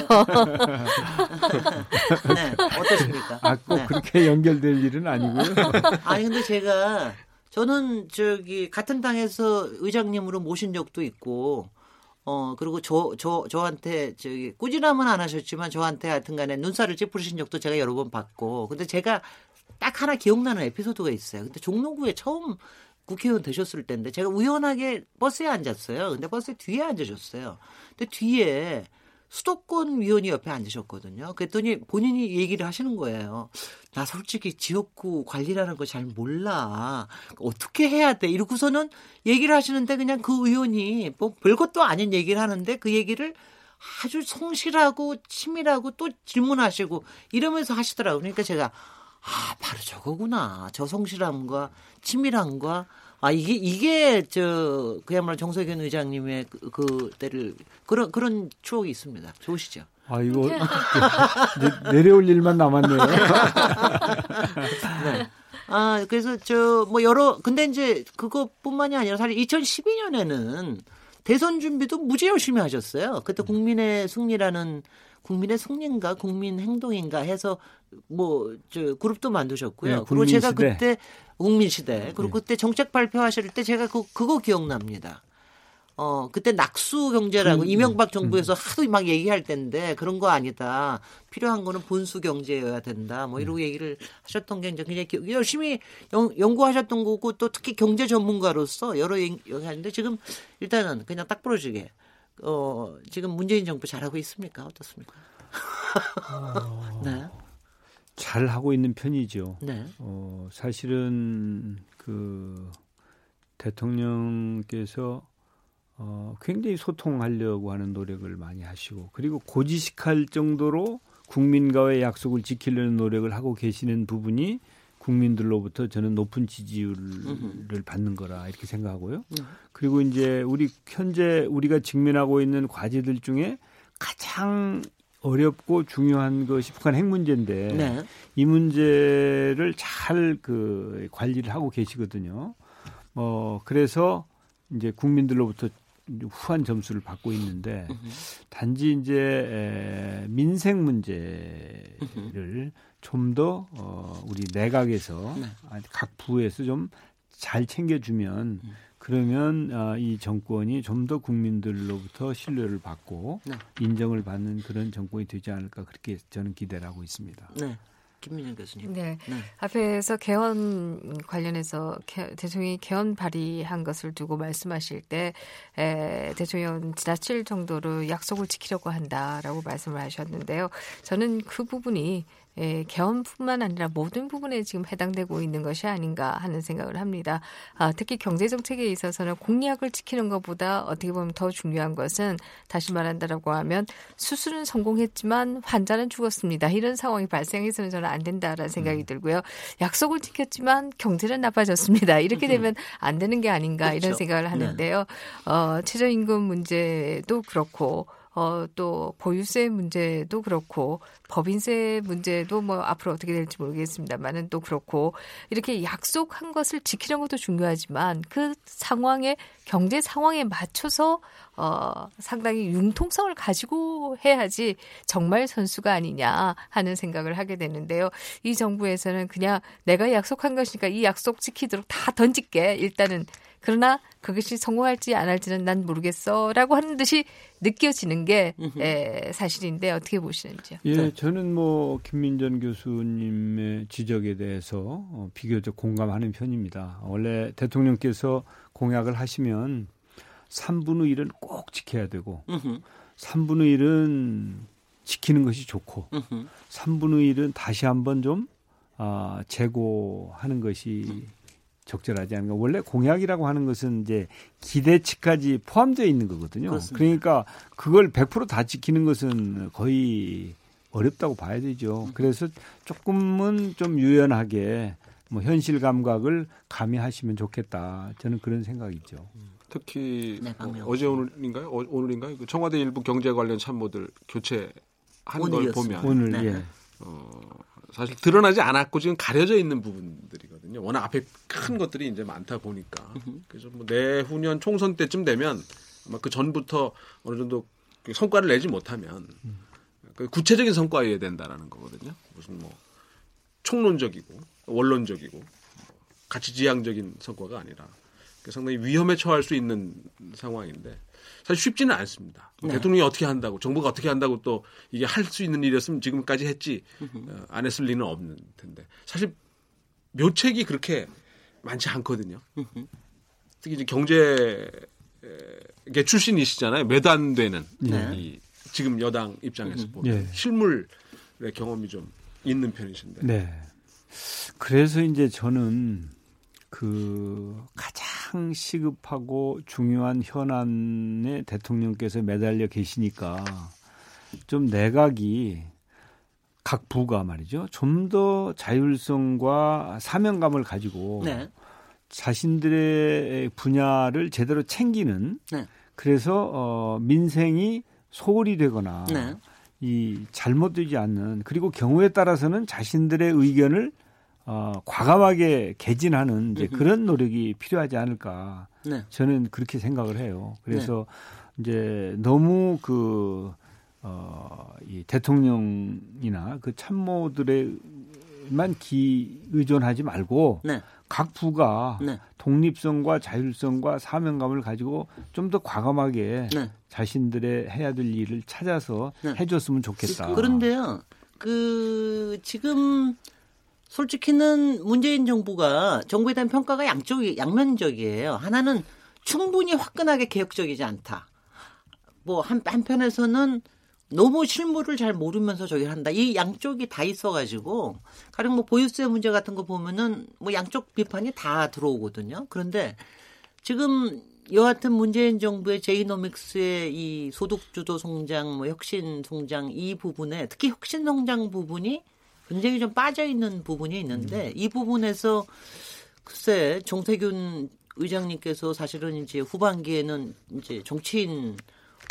네. 어떠십니까? 아, 꼭 네. 그렇게 연결될 일은 아니고요. 아니 근데 제가 저는 저기 같은 당에서 의장님으로 모신 적도 있고 어 그리고 저 저 저 한테 저기 꾸지람은 안 하셨지만 저한테 하여튼간에 눈살을 찌푸리신 적도 제가 여러 번 봤고 근데 제가 딱 하나 기억나는 에피소드가 있어요. 근데 종로구에 처음 국회의원 되셨을 때인데 제가 우연하게 버스에 앉았어요. 근데 버스 뒤에 앉으셨어요. 근데 뒤에 수도권 위원이 옆에 앉으셨거든요. 그랬더니 본인이 얘기를 하시는 거예요. 나 솔직히 지역구 관리라는 거 잘 몰라. 어떻게 해야 돼? 이러고서는 얘기를 하시는데 그냥 그 의원이 뭐 별것도 아닌 얘기를 하는데 그 얘기를 아주 성실하고 치밀하고 또 질문하시고 이러면서 하시더라고요. 그러니까 제가 아, 바로 저거구나. 저 성실함과 치밀함과 아 이게 이게 저 그야말로 정석현 의장님의 그, 그 때를 그런 그런 추억이 있습니다. 좋으시죠? 아 이거 내- 내려올 일만 남았네요. 네. 아 그래서 저 뭐 여러 근데 이제 그것뿐만이 아니라 사실 2012년에는 대선 준비도 무지 열심히 하셨어요. 그때 국민의 승리라는 국민의 승리인가 국민 행동인가 해서 뭐 저 그룹도 만드셨고요. 네, 그리고 제가 국민시대. 그때 국민 시대 그리고 네. 그때 정책 발표하실 때 제가 그 그거 기억납니다. 어, 그때 낙수 경제라고 이명박 정부에서 하도 막 얘기할 때인데 그런 거 아니다. 필요한 거는 본수 경제여야 된다. 뭐 이러고 얘기를 하셨던 게 이제 굉장히 기- 열심히 연, 연구하셨던 거고 또 특히 경제 전문가로서 여러 얘기 하는데 지금 일단은 그냥 딱 부러지게 어, 지금 문재인 정부 잘하고 있습니까? 어떻습니까? 네. 잘 하고 있는 편이죠. 네. 어, 사실은 그 대통령께서 어, 굉장히 소통하려고 하는 노력을 많이 하시고 그리고 고지식할 정도로 국민과의 약속을 지키려는 노력을 하고 계시는 부분이 국민들로부터 저는 높은 지지율을 받는 거라 이렇게 생각하고요. 그리고 이제 우리 현재 우리가 직면하고 있는 과제들 중에 가장 어렵고 중요한 것이 북한 핵 문제인데 네. 이 문제를 잘 그 관리를 하고 계시거든요. 어 그래서 이제 국민들로부터 후한 점수를 받고 있는데 단지 이제 에, 민생 문제를 좀더 어, 우리 내각에서 네. 아니, 각 부에서 좀 잘 챙겨주면 그 그러면 아, 이 정권이 좀 더 국민들로부터 신뢰를 받고 네. 인정을 받는 그런 정권이 되지 않을까 그렇게 저는 기대를 하고 있습니다. 네. 김민정 교수님. 네. 네. 앞에서 개헌 관련해서 개, 대통령이 개헌 발의한 것을 두고 말씀하실 때 에, 대통령 지나칠 정도로 약속을 지키려고 한다라고 말씀을 하셨는데요. 저는 그 부분이 예, 개헌뿐만 아니라 모든 부분에 지금 해당되고 있는 것이 아닌가 하는 생각을 합니다. 아, 특히 경제 정책에 있어서는 공약을 지키는 것보다 어떻게 보면 더 중요한 것은 다시 말한다라고 하면 수술은 성공했지만 환자는 죽었습니다. 이런 상황이 발생해서는 저는 안 된다라는 생각이 들고요. 약속을 지켰지만 경제는 나빠졌습니다. 이렇게 되면 안 되는 게 아닌가 그렇죠. 이런 생각을 하는데요. 어, 최저임금 문제도 그렇고 어, 또 보유세 문제도 그렇고 법인세 문제도 뭐 앞으로 어떻게 될지 모르겠습니다만은 또 그렇고 이렇게 약속한 것을 지키는 것도 중요하지만 그 상황에 경제 상황에 맞춰서 어, 상당히 융통성을 가지고 해야지 정말 선수가 아니냐 하는 생각을 하게 되는데요. 이 정부에서는 그냥 내가 약속한 것이니까 이 약속 지키도록 다 던질게 일단은 그러나 그것이 성공할지 안 할지는 난 모르겠어라고 하는 듯이 느껴지는 게 에, 사실인데 어떻게 보시는지요? 예, 네. 저는 뭐 김민전 교수님의 지적에 대해서 어, 비교적 공감하는 편입니다. 원래 대통령께서 공약을 하시면 3분의 1은 꼭 지켜야 되고 음흠. 3분의 1은 지키는 것이 좋고 음흠. 3분의 1은 다시 한번 좀 아, 재고하는 것이 적절하지 않은가. 원래 공약이라고 하는 것은 이제 기대치까지 포함되어 있는 거거든요. 그렇습니다. 그러니까 그걸 100%다 지키는 것은 거의 어렵다고 봐야 되죠. 그래서 조금은 좀 유연하게 뭐 현실 감각을 가미하시면 좋겠다. 저는 그런 생각이죠. 특히 네, 어, 어제 오늘인가요? 어, 오늘인가요? 그 청와대 일부 경제 관련 참모들 교체한 걸 오늘이었습니다. 보면 오늘 네. 예. 어, 사실 드러나지 않았고 지금 가려져 있는 부분들이거든요. 워낙 앞에 큰 것들이 이제 많다 보니까 그래서 뭐 내후년 총선 때쯤 되면 아마 그 전부터 어느 정도 그 성과를 내지 못하면 그 구체적인 성과여야 된다라는 거거든요. 무슨 뭐 총론적이고 원론적이고 뭐 가치지향적인 성과가 아니라 그 상당히 위험에 처할 수 있는 상황인데 사실 쉽지는 않습니다. 네. 대통령이 어떻게 한다고 정부가 어떻게 한다고 또 이게 할 수 있는 일이었으면 지금까지 했지 어, 안 했을 리는 없는 텐데 사실 묘책이 그렇게 많지 않거든요. 특히 이제 경제 계 출신이시잖아요. 매도 안 되는 네. 이 지금 여당 입장에서 보면 예. 실물의 경험이 좀 있는 편이신데 네. 그래서 이제 저는 그 가장 시급하고 중요한 현안에 대통령께서 매달려 계시니까 좀 내각이 각 부가 말이죠. 좀 더 자율성과 사명감을 가지고 네. 자신들의 분야를 제대로 챙기는 네. 그래서 어 민생이 소홀히 되거나 네. 이 잘못되지 않는 그리고 경우에 따라서는 자신들의 의견을 어 과감하게 개진하는 이제 그런 노력이 필요하지 않을까 네. 저는 그렇게 생각을 해요. 그래서 이제 너무 그 어, 이 대통령이나 그 참모들에만 기 의존하지 말고 네. 각 부가 네. 독립성과 자율성과 사명감을 가지고 좀 더 과감하게 네. 자신들의 해야 될 일을 찾아서 네. 해줬으면 좋겠다. 그런데요, 그 지금 솔직히는 문재인 정부가 정부에 대한 평가가 양쪽이 양면적이에요. 하나는 충분히 화끈하게 개혁적이지 않다. 뭐 한, 한편에서는 너무 실무를 잘 모르면서 저기 한다. 이 양쪽이 다 있어가지고 가령 뭐 보유세 문제 같은 거 보면은 뭐 양쪽 비판이 다 들어오거든요. 그런데 지금 여하튼 문재인 정부의 제이노믹스의 이 소득주도 성장, 뭐 혁신 성장 이 부분에 특히 혁신 성장 부분이 굉장히 좀 빠져 있는 부분이 있는데 이 부분에서 글쎄 정세균 의장님께서 사실은 이제 후반기에는 이제 정치인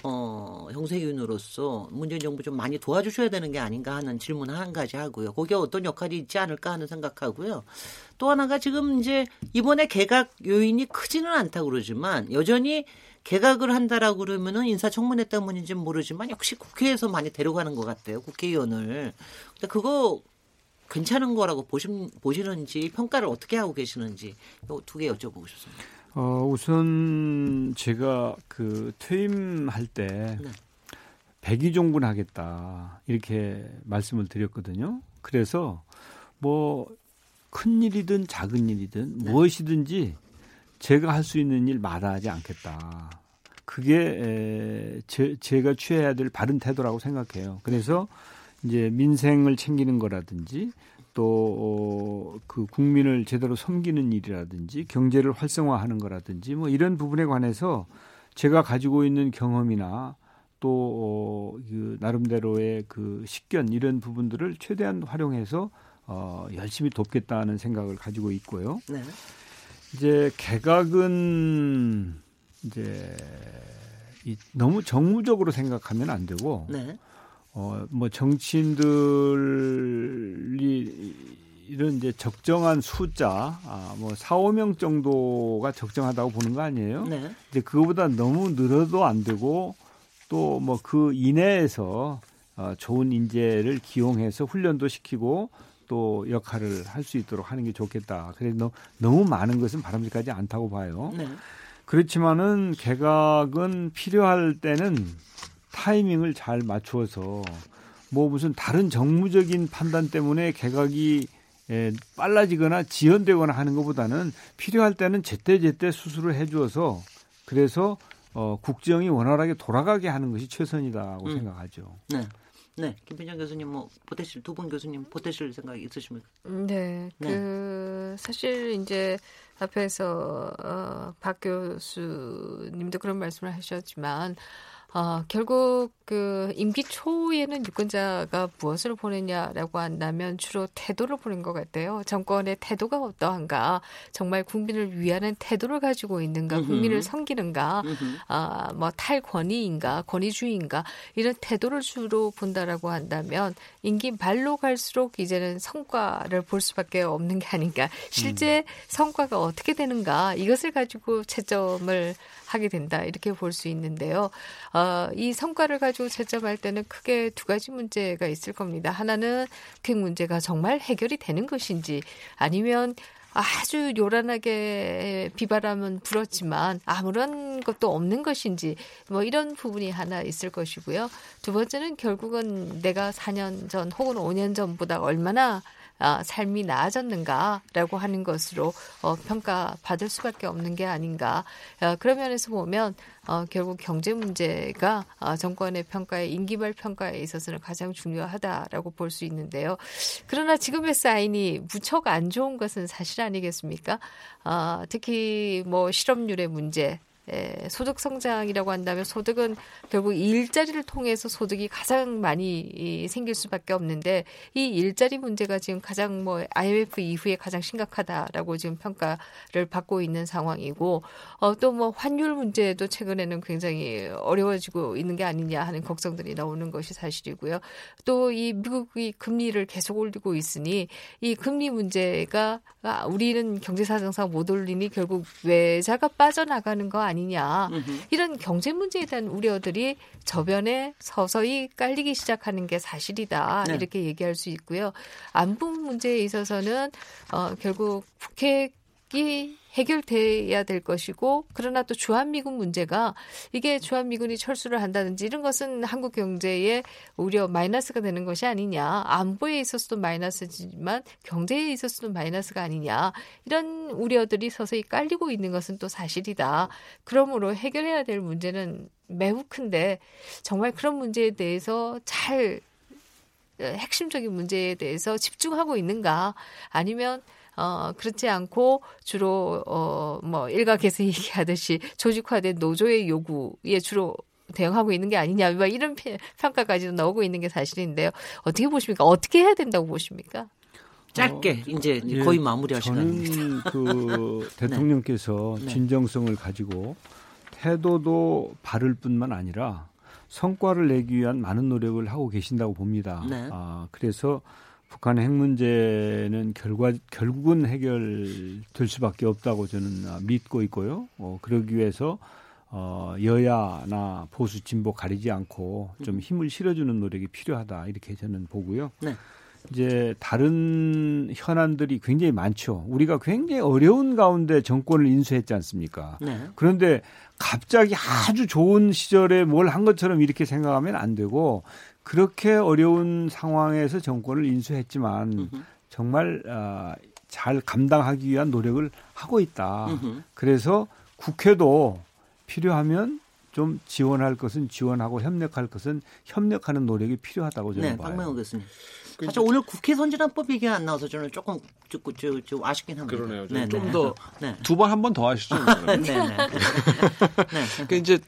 어, 형세균으로서 문재인 정부 좀 많이 도와주셔야 되는 게 아닌가 하는 질문 한 가지 하고요. 거기에 어떤 역할이 있지 않을까 하는 생각하고요. 또 하나가 지금 이제 이번에 개각 요인이 크지는 않다고 그러지만 여전히 개각을 한다라고 그러면은 인사청문회 때문인지는 모르지만 역시 국회에서 많이 데려가는 것 같아요. 국회의원을. 근데 그거 괜찮은 거라고 보시, 보시는지 평가를 어떻게 하고 계시는지 두개 여쭤보고 싶습니다. 어, 우선 제가 그 퇴임할 때 네. 백의종군 하겠다 이렇게 말씀을 드렸거든요. 그래서 뭐 큰 일이든 작은 일이든 네. 무엇이든지 제가 할 수 있는 일 마다하지 않겠다. 그게 에, 제, 제가 취해야 될 바른 태도라고 생각해요. 그래서 이제 민생을 챙기는 거라든지 또그 어, 국민을 제대로 섬기는 일이라든지 경제를 활성화하는 거라든지 뭐 이런 부분에 관해서 제가 가지고 있는 경험이나 또그 어, 나름대로의 그 식견 이런 부분들을 최대한 활용해서 어 열심히 돕겠다는 생각을 가지고 있고요. 네. 이제 개각은 이제 이 너무 정무적으로 생각하면 안 되고 네. 어뭐 정치인들이 이런 이제 적정한 숫자 아뭐 4, 5명 정도가 적정하다고 보는 거 아니에요? 네. 이제 그거보다 너무 늘어도 안 되고 또 뭐 그 이내에서 어 좋은 인재를 기용해서 훈련도 시키고 또 역할을 할 수 있도록 하는 게 좋겠다. 그래서 너무 많은 것은 바람직하지 않다고 봐요. 네. 그렇지만은 개각은 필요할 때는 타이밍을 잘 맞추어서 뭐 무슨 다른 정무적인 판단 때문에 개각이 에, 빨라지거나 지연되거나 하는 것보다는 필요할 때는 제때제때 수술을 해주어서 그래서 어, 국정이 원활하게 돌아가게 하는 것이 최선이다고 음. 생각하죠. 네. 네, 김빈장 교수님 뭐 보태실 두 분 교수님 보태실 생각 있으십니까? 네, 네, 그 사실 이제 앞에서 어, 박 교수님도 그런 말씀을 하셨지만 어, 결국 그 임기 초에는 유권자가 무엇을 보냈냐라고 한다면 주로 태도를 보낸 것 같아요. 정권의 태도가 어떠한가, 정말 국민을 위하는 태도를 가지고 있는가, 국민을 섬기는가, 아, 뭐 탈권위인가, 권위주의인가? 이런 태도를 주로 본다라고 한다면 임기 말로 갈수록 이제는 성과를 볼 수밖에 없는 게 아닌가. 실제 음. 성과가 어떻게 되는가? 이것을 가지고 채점을 하게 된다. 이렇게 볼 수 있는데요. 어, 이 성과를 가지고 채점할 때는 크게 두 가지 문제가 있을 겁니다. 하나는 그 문제가 정말 해결이 되는 것인지 아니면 아주 요란하게 비바람은 불었지만 아무런 것도 없는 것인지 뭐 이런 부분이 하나 있을 것이고요. 두 번째는 결국은 내가 4년 전 혹은 5년 전보다 얼마나 아, 삶이 나아졌는가라고 하는 것으로 어, 평가받을 수밖에 없는 게 아닌가. 어, 그런 면에서 보면 어, 결국 경제 문제가 어, 정권의 평가에 임기말 평가에 있어서는 가장 중요하다라고 볼 수 있는데요. 그러나 지금의 사인이 무척 안 좋은 것은 사실 아니겠습니까? 어, 특히 뭐 실업률의 문제, 에, 소득 성장이라고 한다면 소득은 결국 일자리를 통해서 소득이 가장 많이 이, 생길 수밖에 없는데 이 일자리 문제가 지금 가장 뭐 IMF 이후에 가장 심각하다라고 지금 평가를 받고 있는 상황이고 어, 또 뭐 환율 문제도 최근에는 굉장히 어려워지고 있는 게 아니냐 하는 걱정들이 나오는 것이 사실이고요. 또 이 미국이 금리를 계속 올리고 있으니 이 금리 문제가 아, 우리는 경제 사정상 못 올리니 결국 외자가 빠져나가는 거 아니 아니냐 이런 경제 문제에 대한 우려들이 저변에 서서히 깔리기 시작하는 게 사실이다 네. 이렇게 얘기할 수 있고요. 안보 문제에 있어서는 어, 결국 북핵 이 해결돼야 될 것이고 그러나 또 주한미군 문제가 이게 주한미군이 철수를 한다든지 이런 것은 한국 경제에 오히려 마이너스가 되는 것이 아니냐. 안보에 있어서도 마이너스지만 경제에 있어서도 마이너스가 아니냐. 이런 우려들이 서서히 깔리고 있는 것은 또 사실이다. 그러므로 해결해야 될 문제는 매우 큰데 정말 그런 문제에 대해서 잘 핵심적인 문제에 대해서 집중하고 있는가? 아니면 어, 그렇지 않고 주로 어, 뭐 일각에서 얘기하듯이 조직화된 노조의 요구에 주로 대응하고 있는 게 아니냐 뭐 이런 평가까지도 나오고 있는 게 사실인데요. 어떻게 보십니까? 어떻게 해야 된다고 보십니까? 짧게 어, 이제 예, 거의 마무리할 시간입니다. 저는 그 네. 대통령께서 네. 진정성을 가지고 태도도 바를 뿐만 아니라 성과를 내기 위한 많은 노력을 하고 계신다고 봅니다. 네. 아, 그래서 북한의 핵 문제는 결과 결국은 해결될 수밖에 없다고 저는 아, 믿고 있고요. 어, 그러기 위해서 어, 여야나 보수 진보 가리지 않고 좀 힘을 실어주는 노력이 필요하다 이렇게 저는 보고요. 네. 이제 다른 현안들이 굉장히 많죠. 우리가 굉장히 어려운 가운데 정권을 인수했지 않습니까? 네. 그런데 갑자기 아주 좋은 시절에 뭘 한 것처럼 이렇게 생각하면 안 되고 그렇게 어려운 상황에서 정권을 인수했지만 정말 어, 잘 감당하기 위한 노력을 하고 있다. 그래서 국회도 필요하면 좀 지원할 것은 지원하고 협력할 것은 협력하는 노력이 필요하다고 저는 네, 봐요. 박명호 교수님. 사실 오늘 국회 선진화법 얘기 안 나와서 저는 조금 좀, 좀, 좀 아쉽긴 합니다. 그러네요. 네, 좀더 두 번 한 번 더 하시죠. 네, 네. 네. 그러니까 이제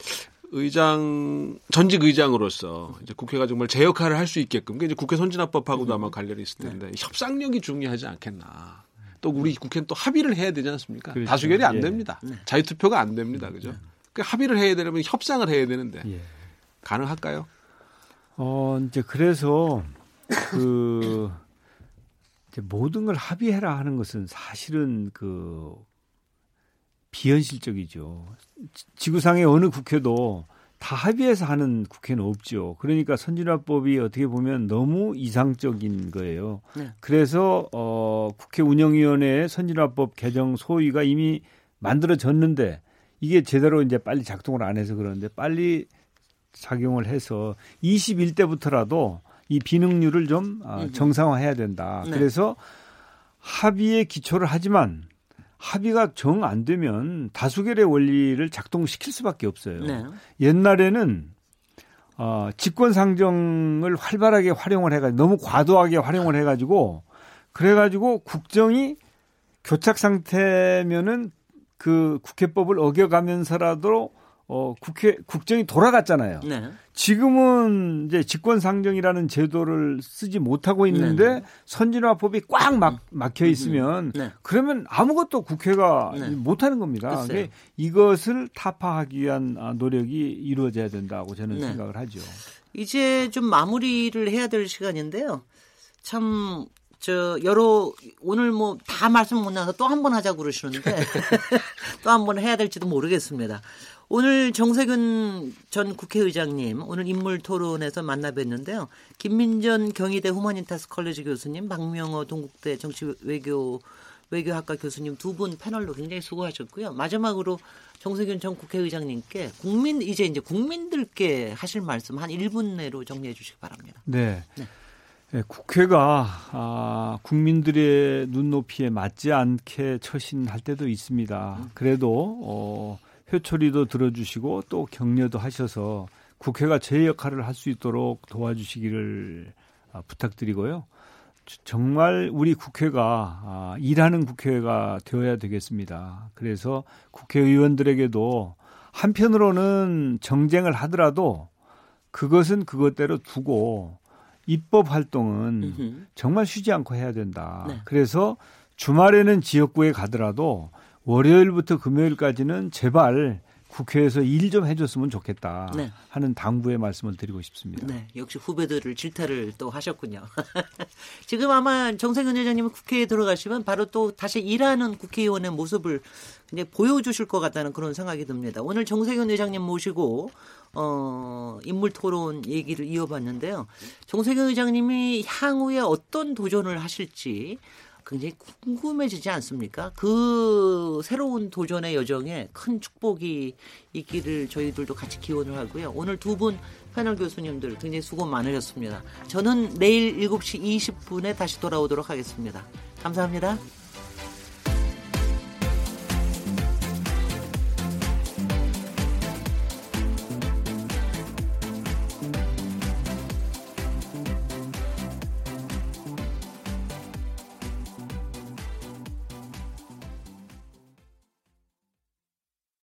의장 전직 의장으로서 이제 국회가 정말 제 역할을 할 수 있게끔 그러니까 이제 국회 선진화법하고도 아마 관련이 있을 텐데 네. 협상력이 중요하지 않겠나. 또 우리 국회는 또 합의를 해야 되지 않습니까? 그렇죠. 다수결이 안 예. 됩니다. 네. 자유투표가 안 됩니다. 그죠? 네. 그 합의를 해야 되려면 협상을 해야 되는데 예. 가능할까요? 어 이제 그래서 그 이제 모든 걸 합의해라 하는 것은 사실은 그 비현실적이죠. 지구상의 어느 국회도 다 합의해서 하는 국회는 없죠. 그러니까 선진화법이 어떻게 보면 너무 이상적인 거예요. 네. 그래서 어 국회 운영위원회의 선진화법 개정 소위가 이미 만들어졌는데 이게 제대로 이제 빨리 작동을 안 해서 그러는데 빨리 작용을 해서 21대부터라도 이 비능률을 좀 어, 정상화해야 된다. 네. 그래서 합의에 기초를 하지만 합의가 정 안 되면 다수결의 원리를 작동시킬 수밖에 없어요. 네. 옛날에는 어, 직권 상정을 활발하게 활용을 해가지고 너무 과도하게 활용을 해가지고 그래가지고 국정이 교착 상태면은 그 국회법을 어겨가면서라도 어, 국회, 국정이 돌아갔잖아요. 네. 지금은 이제 직권상정이라는 제도를 쓰지 못하고 있는데 네. 네. 선진화법이 꽉 막, 막혀 있으면 네. 그러면 아무것도 국회가 네. 못하는 겁니다. 이것을 타파하기 위한 아, 노력이 이루어져야 된다고 저는 네. 생각을 하죠. 이제 좀 마무리를 해야 될 시간인데요. 참, 저, 여러, 오늘 뭐 다 말씀 못 나눠서 또 한 번 하자고 그러시는데 또 한 번 해야 될지도 모르겠습니다. 오늘 정세균 전 국회의장님 오늘 인물 토론에서 만나 뵀는데요. 김민전 경희대 후마니타스 컬리지 교수님, 박명호 동국대 정치 외교 외교학과 교수님 두 분 패널로 굉장히 수고하셨고요. 마지막으로 정세균 전 국회의장님께 국민 이제 이제 국민들께 하실 말씀 한 1분 내로 정리해 주시기 바랍니다. 네. 네. 네, 국회가 아, 국민들의 눈높이에 맞지 않게 처신할 때도 있습니다. 음. 그래도 어, 회초리도 들어주시고 또 격려도 하셔서 국회가 제 역할을 할 수 있도록 도와주시기를 아, 부탁드리고요. 정말 우리 국회가 아, 일하는 국회가 되어야 되겠습니다. 그래서 국회의원들에게도 한편으로는 정쟁을 하더라도 그것은 그것대로 두고 입법 활동은 정말 쉬지 않고 해야 된다. 네. 그래서 주말에는 지역구에 가더라도 월요일부터 금요일까지는 제발 국회에서 일 좀 해줬으면 좋겠다 네. 하는 당부의 말씀을 드리고 싶습니다. 네, 역시 후배들을 질타를 또 하셨군요. 지금 아마 정세균 회장님은 국회에 들어가시면 바로 또 다시 일하는 국회의원의 모습을 이제 보여주실 것 같다는 그런 생각이 듭니다. 오늘 정세균 회장님 모시고 어, 인물 토론 얘기를 이어봤는데요. 정세균 회장님이 향후에 어떤 도전을 하실지 굉장히 궁금해지지 않습니까? 그 새로운 도전의 여정에 큰 축복이 있기를 저희들도 같이 기원을 하고요. 오늘 두 분 패널 교수님들 굉장히 수고 많으셨습니다. 저는 내일 7시 20분에 다시 돌아오도록 하겠습니다. 감사합니다.